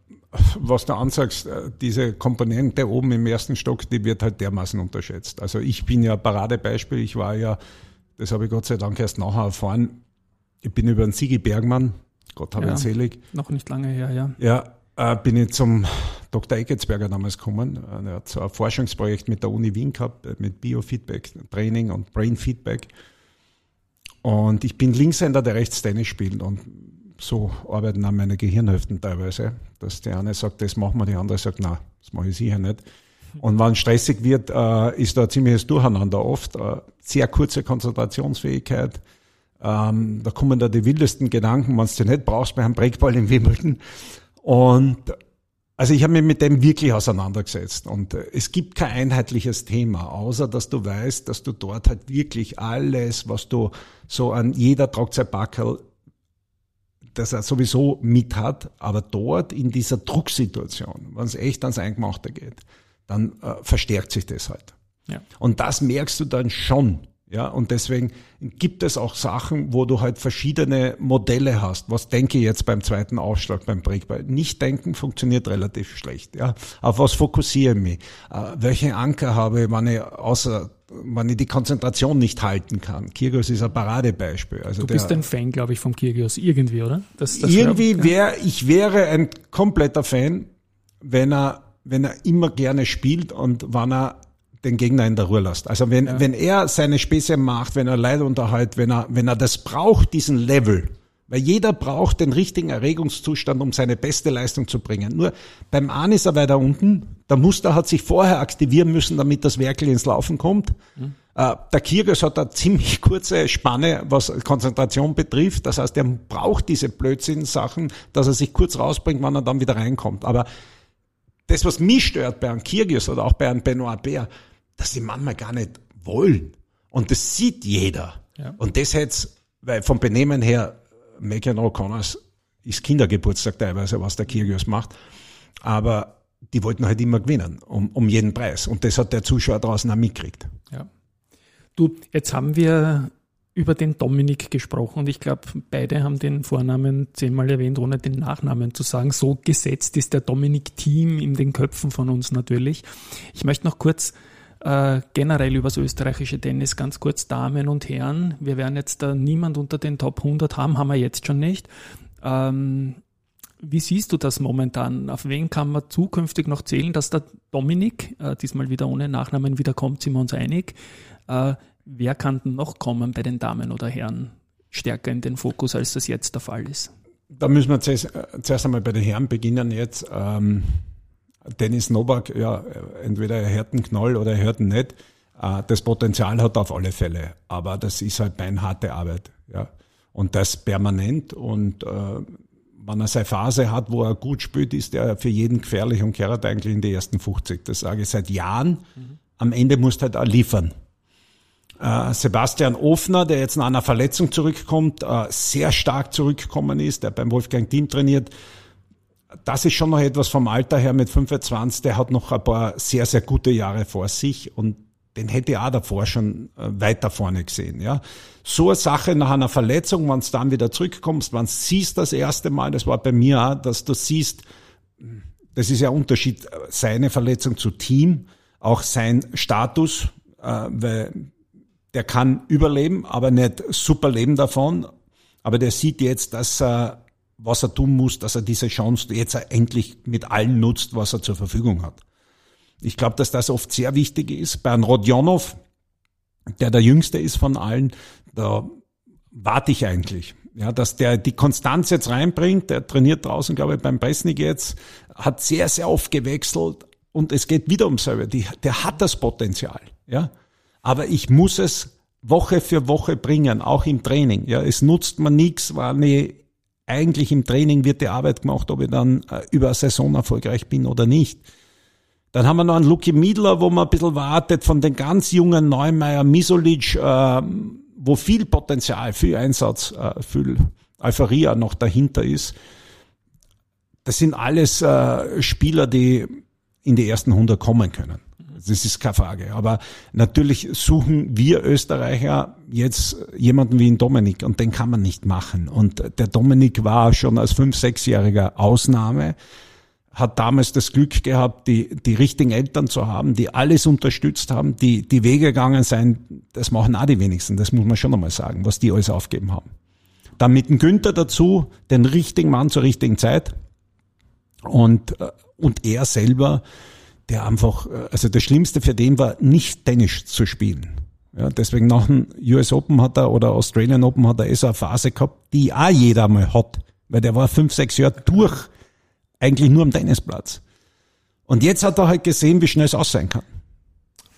was du ansagst, äh, diese Komponente oben im ersten Stock, die wird halt dermaßen unterschätzt. Also ich bin ja Paradebeispiel, ich war ja, das habe ich Gott sei Dank erst nachher erfahren, ich bin über den Sigi Bergmann, Gott habe ja, ihn selig. Noch nicht lange her, ja. Ja, äh, bin ich zum Dr. Ecketsberger damals gekommen. Er hat so ein Forschungsprojekt mit der Uni Wien gehabt, äh, mit Biofeedback, Training und Brain Feedback. Und ich bin Linkshänder, der rechts Tennis spielt. Und so arbeiten auch meine Gehirnhälften teilweise, dass der eine sagt, das machen wir, die andere sagt, na, das mache ich sicher nicht. Und wenn stressig wird, äh, ist da ein ziemliches Durcheinander oft. Sehr kurze Konzentrationsfähigkeit. Ähm, da kommen da die wildesten Gedanken, wenn du nicht brauchst bei einem Breakball in Wimbledon. Und also ich habe mich mit dem wirklich auseinandergesetzt und äh, es gibt kein einheitliches Thema, außer dass du weißt, dass du dort halt wirklich alles, was du so an jeder Trockzeitbackel, dass er sowieso mit hat, aber dort in dieser Drucksituation, wenn es echt ans Eingemachte geht, dann äh, verstärkt sich das halt. Ja. Und das merkst du dann schon. Ja, und deswegen gibt es auch Sachen, wo du halt verschiedene Modelle hast. Was denke ich jetzt beim zweiten Aufschlag, beim Breakball? Nicht denken funktioniert relativ schlecht. Ja, auf was fokussiere ich mich? Äh, welche Anker habe ich, wenn ich außer wenn ich die Konzentration nicht halten kann. Kirgios ist ein Paradebeispiel. Also du bist der, ein Fan, glaube ich, vom Kirgios irgendwie, oder? Das, das irgendwie wäre, ich wäre ein kompletter Fan, wenn er, wenn er immer gerne spielt und wenn er den Gegner in der Ruhe lässt. Also wenn, ja. wenn er seine Späße macht, wenn er Leute unterhält, wenn er, wenn er das braucht, diesen Level, weil jeder braucht den richtigen Erregungszustand, um seine beste Leistung zu bringen. Nur beim Ahn ist er weiter unten. Der Muster hat sich vorher aktivieren müssen, damit das Werkel ins Laufen kommt. Mhm. Äh, der Kyrgios hat eine ziemlich <laughs> kurze Spanne, was Konzentration betrifft. Das heißt, er braucht diese Blödsinn-Sachen, dass er sich kurz rausbringt, wann er dann wieder reinkommt. Aber das, was mich stört bei einem Kyrgios oder auch bei einem Benoit Bär, dass sie manchmal gar nicht wollen. Und das sieht jeder. Ja. Und das jetzt, weil vom Benehmen her, Megan O'Connors ist Kindergeburtstag teilweise, was der Kyrgios macht. Aber die wollten halt immer gewinnen, um, um jeden Preis. Und das hat der Zuschauer draußen auch mitgekriegt. Ja. Du, jetzt haben wir über den Dominik gesprochen und ich glaube, beide haben den Vornamen zehnmal erwähnt, ohne den Nachnamen zu sagen. So gesetzt ist der Dominik-Team in den Köpfen von uns natürlich. Ich möchte noch kurz äh, generell über das österreichische Tennis ganz kurz Damen und Herren. Wir werden jetzt da niemand unter den Top 100 haben, haben wir jetzt schon nicht. Ähm, wie siehst du das momentan? Auf wen kann man zukünftig noch zählen, dass der Dominik, äh, diesmal wieder ohne Nachnamen, wiederkommt, sind wir uns einig. Äh, wer kann denn noch kommen bei den Damen oder Herren stärker in den Fokus, als das jetzt der Fall ist? Da müssen wir zuerst, äh, zuerst einmal bei den Herren beginnen jetzt. Ähm Dennis Novak, ja, entweder er hört einen Knoll oder er hört ihn nicht. Äh, das Potenzial hat er auf alle Fälle, aber das ist halt beinharte Arbeit. Ja. Und das permanent und äh, wenn er seine Phase hat, wo er gut spielt, ist er für jeden gefährlich und kehrt eigentlich in die ersten 50. Das sage ich seit Jahren. Mhm. Am Ende muss halt auch liefern. Äh, Sebastian Ofner, der jetzt nach einer Verletzung zurückkommt, äh, sehr stark zurückgekommen ist, der beim Wolfgang Team trainiert, das ist schon noch etwas vom Alter her mit 25, der hat noch ein paar sehr, sehr gute Jahre vor sich und den hätte ich auch davor schon äh, weiter vorne gesehen. Ja. So eine Sache nach einer Verletzung, wenn du dann wieder zurückkommst, wenn du siehst das erste Mal, das war bei mir auch, dass du siehst, das ist ja ein Unterschied, seine Verletzung zu Team, auch sein Status, äh, weil der kann überleben, aber nicht super leben davon. Aber der sieht jetzt, dass er was er tun muss, dass er diese Chance jetzt endlich mit allen nutzt, was er zur Verfügung hat. Ich glaube, dass das oft sehr wichtig ist. Bei Rodionov, der der jüngste ist von allen, da warte ich eigentlich. Ja, dass der die Konstanz jetzt reinbringt, der trainiert draußen, glaube ich, beim Presnik jetzt, hat sehr, sehr oft gewechselt und es geht wieder um selber. Die, der hat das Potenzial, ja. Aber ich muss es Woche für Woche bringen, auch im Training. Ja, es nutzt mir nichts, wenn ich eigentlich im Training wird die Arbeit gemacht, ob ich dann äh, über Saison erfolgreich bin oder nicht. Dann haben wir noch einen Luki Miedler, wo man ein bisschen wartet von den ganz jungen Neumeier, Misolic, äh, wo viel Potenzial, viel Einsatz, äh, viel Euphoria noch dahinter ist. Das sind alles äh, Spieler, die in die ersten 100 kommen können das ist keine Frage. Aber natürlich suchen wir Österreicher jetzt jemanden wie den Dominik und den kann man nicht machen. Und der Dominik war schon als fünf, sechsjähriger Ausnahme. hat damals das Glück gehabt, die, die richtigen Eltern zu haben, die alles unterstützt haben, die, die Wege gegangen sein. Das machen auch die wenigsten, das muss man schon einmal sagen, was die alles aufgeben haben. Dann mit dem Günther dazu, den richtigen Mann zur richtigen Zeit. Und, äh, und er selber, der einfach, äh, also das Schlimmste für den war, nicht Tennis zu spielen. Ja, deswegen nach dem US Open hat er oder Australian Open hat er eh so eine Phase gehabt, die auch jeder mal hat. Weil der war fünf, sechs Jahre durch eigentlich nur am Tennisplatz. Und jetzt hat er halt gesehen, wie schnell es aussehen kann.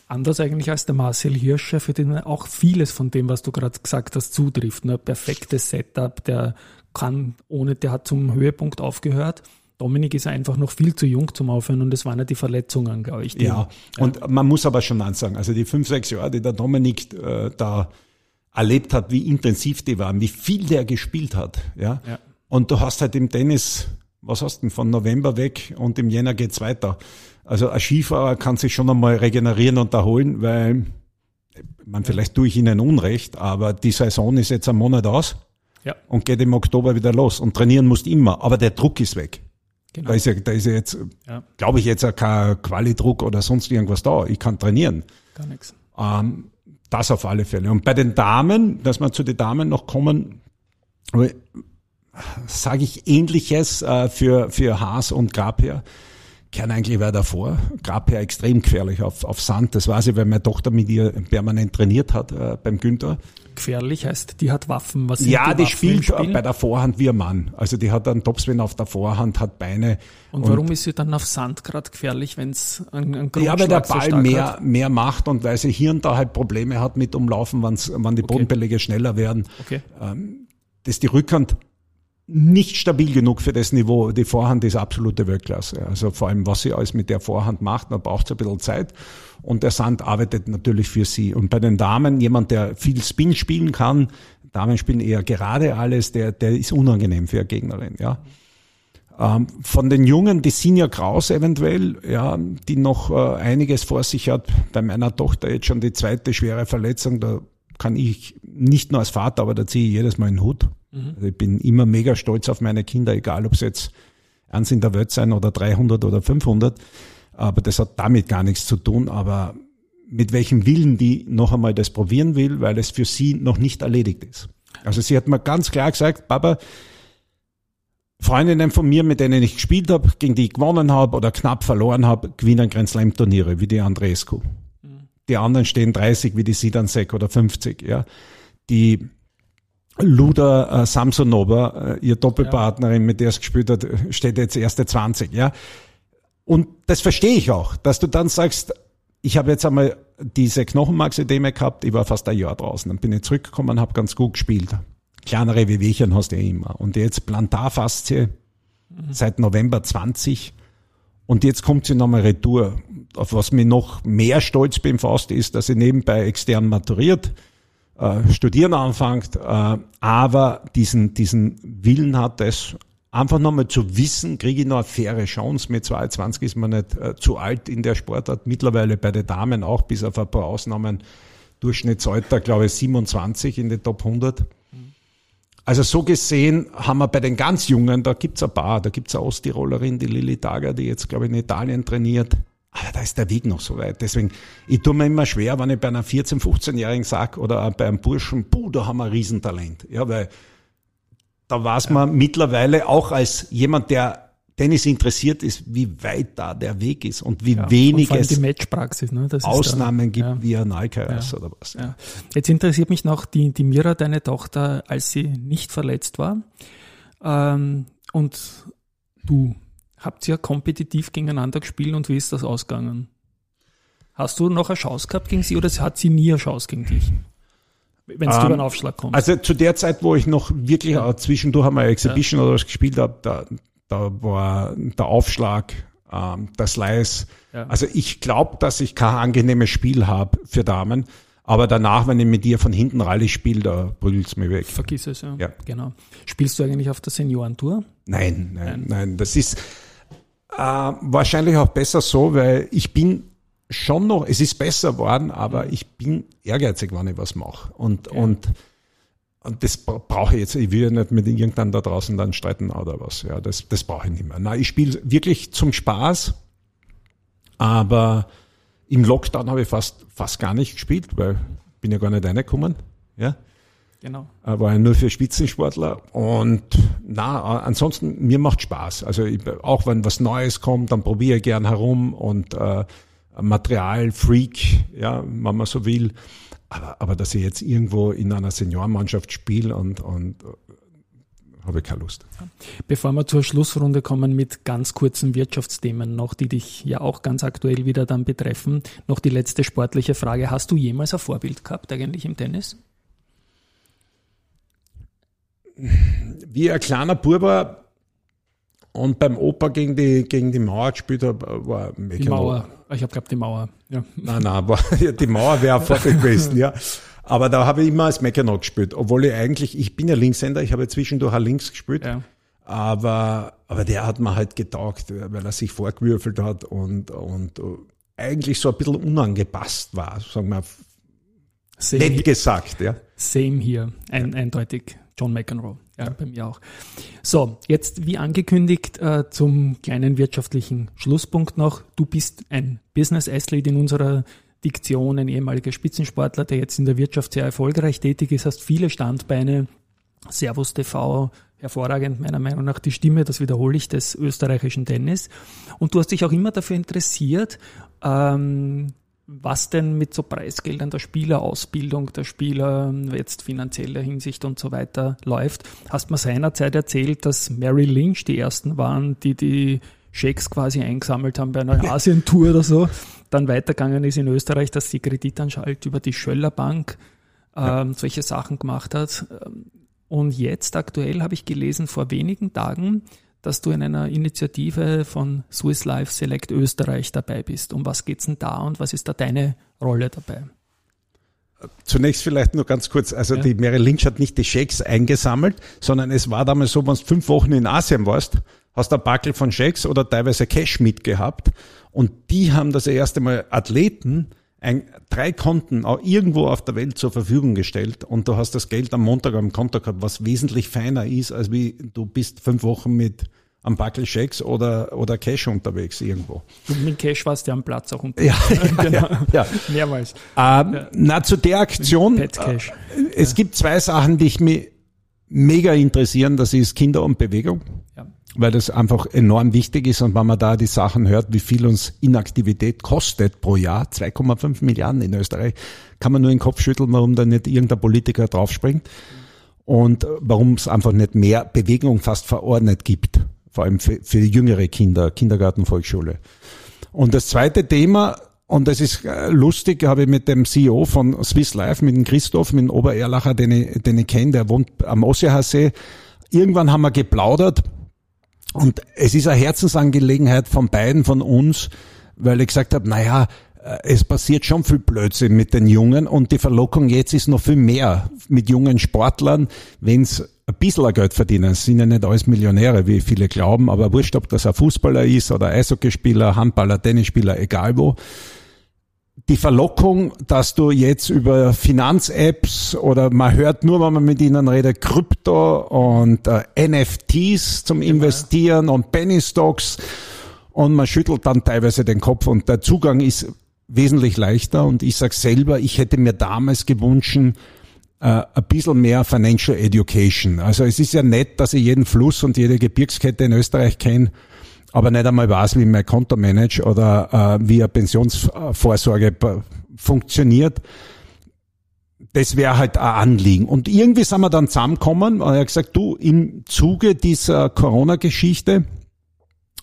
Anders eigentlich als der Marcel Hirscher, für den auch vieles von dem, was du gerade gesagt hast, zutrifft. Ne? Perfektes Setup, der kann ohne, der hat zum Höhepunkt aufgehört. Dominik ist einfach noch viel zu jung zum Aufhören und das waren ja die Verletzungen, glaube ich. Die, ja, und ja. man muss aber schon ansagen, also die fünf, sechs Jahre, die der Dominik äh, da erlebt hat, wie intensiv die waren, wie viel der gespielt hat. Ja? ja. Und du hast halt im Tennis was hast du denn, von November weg und im Jänner geht's weiter. Also ein Skifahrer kann sich schon einmal regenerieren und erholen, weil man vielleicht tue ich ihnen Unrecht, aber die Saison ist jetzt ein Monat aus ja. und geht im Oktober wieder los und trainieren musst immer, aber der Druck ist weg. Genau. Da ist ja, da ist ja jetzt, ja. glaube ich, jetzt auch kein Qualidruck oder sonst irgendwas da. Ich kann trainieren. Gar nichts. Ähm, das auf alle Fälle. Und bei den Damen, dass wir zu den Damen noch kommen, sage ich Ähnliches äh, für, für Haas und Grabher. Kern eigentlich war davor. Grabher extrem gefährlich auf, auf Sand. Das weiß ich, weil meine Tochter mit ihr permanent trainiert hat äh, beim Günther. Gefährlich heißt, die hat Waffen. Was ja, die, die spielt bei der Vorhand wie ein Mann. Also die hat einen Topspin auf der Vorhand, hat Beine. Und, und warum ist sie dann auf Sand gerade gefährlich, wenn es ein, ein Ja, weil der Ball so mehr, hat? mehr macht und weil sie hier und da halt Probleme hat mit Umlaufen, wann's, wann die okay. Bodenbelege schneller werden. Okay. Ähm, das ist die Rückhand nicht stabil genug für das Niveau. Die Vorhand ist absolute Weltklasse. Also vor allem, was sie alles mit der Vorhand macht, da braucht es ein bisschen Zeit. Und der Sand arbeitet natürlich für sie. Und bei den Damen, jemand, der viel Spin spielen kann, Damen spielen eher gerade alles, der, der ist unangenehm für eine Gegnerin, ja. Ähm, von den Jungen, die Sinja Kraus eventuell, ja, die noch äh, einiges vor sich hat. Bei meiner Tochter jetzt schon die zweite schwere Verletzung, da kann ich nicht nur als Vater, aber da ziehe ich jedes Mal einen Hut. Mhm. Also ich bin immer mega stolz auf meine Kinder, egal ob es jetzt eins in der Welt sein oder 300 oder 500. Aber das hat damit gar nichts zu tun. Aber mit welchem Willen die noch einmal das probieren will, weil es für sie noch nicht erledigt ist. Also sie hat mir ganz klar gesagt, Papa, Freundinnen von mir, mit denen ich gespielt habe, gegen die ich gewonnen habe oder knapp verloren habe, gewinnen Grand Slam Turniere, wie die Andrescu. Die anderen stehen 30, wie die Sidansek oder 50, ja. Die Luda äh, Samsonova, äh, ihr Doppelpartnerin, mit der es gespielt hat, steht jetzt erste 20, ja. Und das verstehe ich auch, dass du dann sagst, ich habe jetzt einmal diese Knochenmarksedeme gehabt, ich war fast ein Jahr draußen, dann bin ich zurückgekommen, habe ganz gut gespielt. Kleinere Wehwehchen hast du ja immer. Und jetzt Plantarfaszie mhm. seit November 20 und jetzt kommt sie nochmal retour. Auf was mir noch mehr stolz bin fast ist, dass sie nebenbei extern maturiert, äh, studieren anfängt, äh, aber diesen, diesen Willen hat, das einfach nochmal zu wissen, kriege ich noch eine faire Chance. Mit 22 ist man nicht äh, zu alt in der Sportart. Mittlerweile bei den Damen auch, bis auf ein paar Ausnahmen, Durchschnittsalter, glaube ich, 27 in den Top 100. Also so gesehen haben wir bei den ganz Jungen, da gibt's ein paar, da gibt's eine Osttirolerin, die Lilly Dager, die jetzt, glaube ich, in Italien trainiert. Aber da ist der Weg noch so weit. Deswegen, ich tue mir immer schwer, wenn ich bei einer 14-, 15-Jährigen sag oder bei einem Burschen, puh, da haben wir ein Riesentalent. Ja, weil da weiß man ja. mittlerweile auch als jemand, der Tennis interessiert ist, wie weit da der Weg ist und wie ja, wenig und es die Matchpraxis, ne? das Ausnahmen gibt ja. wie ein Nike-Eis ja. oder was. Ja. Jetzt interessiert mich noch die, die Mira, deine Tochter, als sie nicht verletzt war. Ähm, und du habt ihr kompetitiv gegeneinander gespielt und wie ist das ausgegangen? Hast du noch eine Chance gehabt gegen sie oder hat sie nie eine Chance gegen dich? Wenn es um, über einen ähm, Aufschlag kommt. Also zu der Zeit, wo ich noch wirklich ja. zwischendurch einmal Exhibition ja. oder was gespielt habe, da, da war der Aufschlag, ähm, der Slice. Ja. Also ich glaube, dass ich kein angenehmes Spiel habe für Damen. Aber danach, wenn ich mit dir von hinten Rallye spiele, da prügelt's mir weg. Vergiss es, ja. ja. Genau. Spielst du eigentlich auf der Seniorentour? Nein, nein, nein, nein. Das ist, äh, wahrscheinlich auch besser so, weil ich bin schon noch, es ist besser worden, aber ich bin ehrgeizig, wenn ich was mache. Und, okay. und und das brauche ich jetzt, ich will ja nicht mit irgendeinem da draußen dann streiten oder was. Ja, das, das brauche ich nicht mehr. Nein, ich spiele wirklich zum Spaß, aber im Lockdown habe ich fast, fast gar nicht gespielt, weil bin ja gar nicht reingekommen. Ja. Genau. War ja nur für Spitzensportler. Und na, ansonsten, mir macht Spaß. Also ich, auch wenn was Neues kommt, dann probiere ich gern herum und äh, Material, Freak, ja, wenn man so will. Aber, aber dass ich jetzt irgendwo in einer Seniorenmannschaft spiele und, und habe ich keine Lust. Bevor wir zur Schlussrunde kommen mit ganz kurzen Wirtschaftsthemen noch, die dich ja auch ganz aktuell wieder dann betreffen, noch die letzte sportliche Frage. Hast du jemals ein Vorbild gehabt eigentlich im Tennis? Wie ein kleiner Buber und beim Opa gegen die, gegen die Mauer gespielt habe, war Mecklenburg. Die Mauer. Ich habe gehabt, die Mauer. Ja. Nein, nein, war, <laughs> die Mauer wäre Vorbild <laughs> gewesen, ja. Aber da habe ich immer als Mecklenburg gespielt, obwohl ich eigentlich, ich bin ja Linkshänder, ich habe zwischendurch auch links gespielt. Ja. Aber, aber der hat mir halt getaugt, weil er sich vorgewürfelt hat und, und eigentlich so ein bisschen unangepasst war, sagen wir, Same nett gesagt, ja. Same hier, ein, eindeutig. John McEnroe, ja, bei mir auch. So, jetzt wie angekündigt äh, zum kleinen wirtschaftlichen Schlusspunkt noch. Du bist ein Business Athlete in unserer Diktion, ein ehemaliger Spitzensportler, der jetzt in der Wirtschaft sehr erfolgreich tätig ist, hast viele Standbeine. Servus TV, hervorragend meiner Meinung nach die Stimme, das wiederhole ich, des österreichischen Tennis. Und du hast dich auch immer dafür interessiert, ähm, was denn mit so Preisgeldern der Spielerausbildung, der Spieler jetzt finanzieller Hinsicht und so weiter läuft. Hast mir seinerzeit erzählt, dass Mary Lynch die ersten waren, die die Schecks quasi eingesammelt haben bei einer <laughs> Asientour oder so. Dann weitergegangen ist in Österreich, dass die Kreditanstalt über die Schöller Bank ähm, solche Sachen gemacht hat. Und jetzt aktuell habe ich gelesen, vor wenigen Tagen, dass du in einer Initiative von Swiss Life Select Österreich dabei bist. Um was geht's denn da und was ist da deine Rolle dabei? Zunächst vielleicht nur ganz kurz, also ja. die Mary Lynch hat nicht die Shakes eingesammelt, sondern es war damals so, wenn du fünf Wochen in Asien warst, hast du ein Backel von Shakes oder teilweise Cash mitgehabt und die haben das erste Mal Athleten ein, drei Konten auch irgendwo auf der Welt zur Verfügung gestellt und du hast das Geld am Montag am Konto gehabt, was wesentlich feiner ist, als wie du bist fünf Wochen mit am Backel Shakes oder, oder Cash unterwegs irgendwo. Und mit Cash warst du am Platz auch unterwegs. <laughs> Ja, ja, <laughs> genau. ja, ja. Mehrmals. Ähm, ja. Na, zu der Aktion. Pet Cash. Äh, es gibt zwei Sachen, die ich mir mega interessieren. Das ist Kinder und Bewegung. Ja weil das einfach enorm wichtig ist und wenn man da die Sachen hört, wie viel uns Inaktivität kostet pro Jahr, 2,5 Milliarden in Österreich, kann man nur den Kopf schütteln, warum da nicht irgendein Politiker draufspringt und warum es einfach nicht mehr Bewegung fast verordnet gibt, vor allem für, für jüngere Kinder, Kindergarten, Volksschule. Und das zweite Thema, und das ist äh, lustig, habe ich mit dem CEO von Swiss Life, mit dem Christoph, mit dem Obererlacher, den ich, den ich kenne, der wohnt am Ossiachsee. Irgendwann haben wir geplaudert und es ist eine Herzensangelegenheit von beiden von uns, weil ich gesagt habe, naja, äh, es passiert schon viel Blödsinn mit den Jungen und die Verlockung jetzt ist noch viel mehr mit jungen Sportlern, wenn es ein bisschen Geld verdienen. Es sind ja nicht alles Millionäre, wie viele glauben, aber wurscht, ob das ein Fußballer ist oder Eishockeyspieler, Handballer, Tennisspieler, egal wo die Verlockung, dass du jetzt über Finanz-Apps oder man hört nur, wenn man mit ihnen redet, Krypto und äh, NFTs zum Investieren und Penny Stocks. Und man schüttelt dann teilweise den Kopf und der Zugang ist wesentlich leichter. Und ich sag selber, ich hätte mir damals gewünscht, äh, ein bisschen mehr Financial Education. Also es ist ja nett, dass ich jeden Fluss und jede Gebirgskette in Österreich kenne aber nicht einmal weiß, wie mein Konto manage oder äh, wie eine Pensionsvorsorge funktioniert. Das wäre halt ein Anliegen. Und irgendwie sind wir dann zusammengekommen und er hat gesagt, du, im Zuge dieser Corona-Geschichte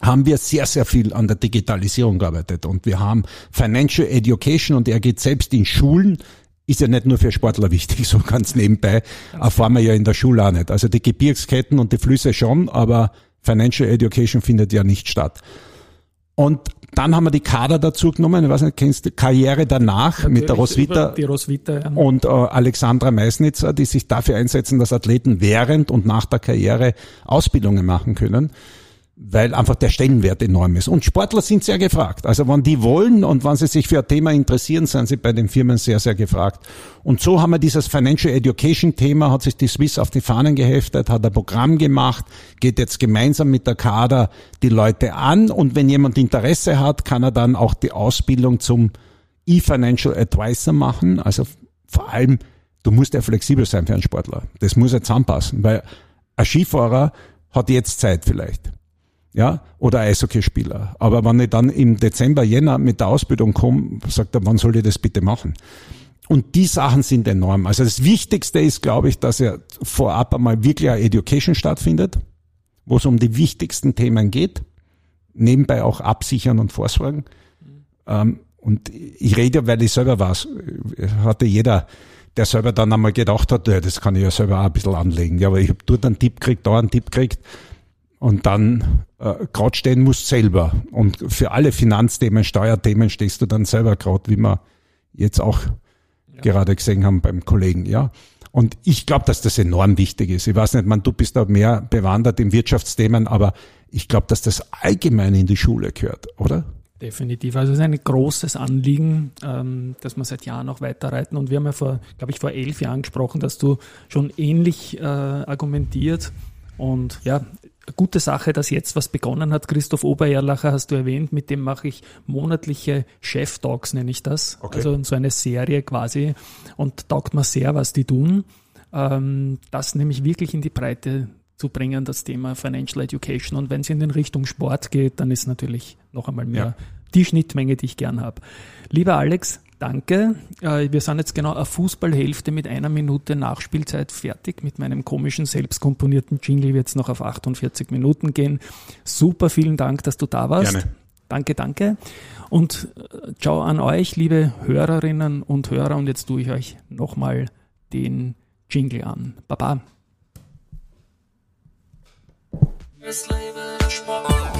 haben wir sehr, sehr viel an der Digitalisierung gearbeitet. Und wir haben Financial Education und er geht selbst in Schulen, ist ja nicht nur für Sportler wichtig, <laughs> so ganz nebenbei, erfahren wir ja in der Schule auch nicht. Also die Gebirgsketten und die Flüsse schon, aber Financial Education findet ja nicht statt. Und dann haben wir die Kader dazu genommen, ich weiß nicht, kennst du Karriere danach Natürlich mit der Roswitha, die Roswitha ja. und äh, Alexandra Meisnitzer, die sich dafür einsetzen, dass Athleten während und nach der Karriere Ausbildungen machen können. Weil einfach der Stellenwert enorm ist. Und Sportler sind sehr gefragt. Also wenn die wollen und wenn sie sich für ein Thema interessieren, sind sie bei den Firmen sehr, sehr gefragt. Und so haben wir dieses Financial Education Thema, hat sich die Swiss auf die Fahnen geheftet, hat ein Programm gemacht, geht jetzt gemeinsam mit der Kader die Leute an und wenn jemand Interesse hat, kann er dann auch die Ausbildung zum E-Financial Advisor machen. Also vor allem, du musst ja flexibel sein für einen Sportler. Das muss ja zusammenpassen, weil ein Skifahrer hat jetzt Zeit vielleicht ja, oder Eishockeyspieler. Aber wenn ich dann im Dezember, Jänner mit der Ausbildung komme, sagt er, wann soll ich das bitte machen? Und die Sachen sind enorm. Also das Wichtigste ist, glaube ich, dass ja vorab einmal wirklich eine Education stattfindet, wo es um die wichtigsten Themen geht, nebenbei auch absichern und vorsorgen. Mhm. und ich rede, weil ich selber war, hatte jeder, der selber dann einmal gedacht hat, das kann ich ja selber auch ein bisschen anlegen. Ja, aber ich habe dort einen Tipp gekriegt, da einen Tipp gekriegt und dann äh, gerade stehen musst selber. Und für alle Finanzthemen, Steuerthemen stehst du dann selber gerade, wie wir jetzt auch ja. gerade gesehen haben beim Kollegen, ja. Und ich glaube, dass das enorm wichtig ist. Ich weiß nicht, man, du bist da mehr bewandert in Wirtschaftsthemen, aber ich glaube, dass das allgemein in die Schule gehört, oder? Definitiv. Also es ist ein großes Anliegen, ähm, dass wir seit Jahren noch weiterreiten. Und wir haben ja vor, glaube ich, vor elf Jahren gesprochen, dass du schon ähnlich äh, argumentiert. Und ja, gute Sache, dass jetzt was begonnen hat. Christoph Obererlacher hast du erwähnt, mit dem mache ich monatliche Chef-Talks, nenne ich das. Okay. Also so eine Serie quasi und taugt mir sehr, was die tun. Ähm, das nämlich wirklich in die Breite zu bringen, das Thema Financial Education. Und wenn es in den Richtung Sport geht, dann ist natürlich noch einmal mehr ja. die Schnittmenge, die ich gern habe. Lieber Alex, Danke. Äh, wir sind jetzt genau eine Fußballhälfte mit einer Minute Nachspielzeit fertig. Mit meinem komischen, selbstkomponierten Jingle wird es noch auf 48 Minuten gehen. Super, vielen Dank, dass du da warst. Gerne. Danke, danke. Und äh, ciao an euch, liebe Hörerinnen und Hörer. Und jetzt tue ich euch nochmal den Jingle an. Baba. Es lebe der Sport.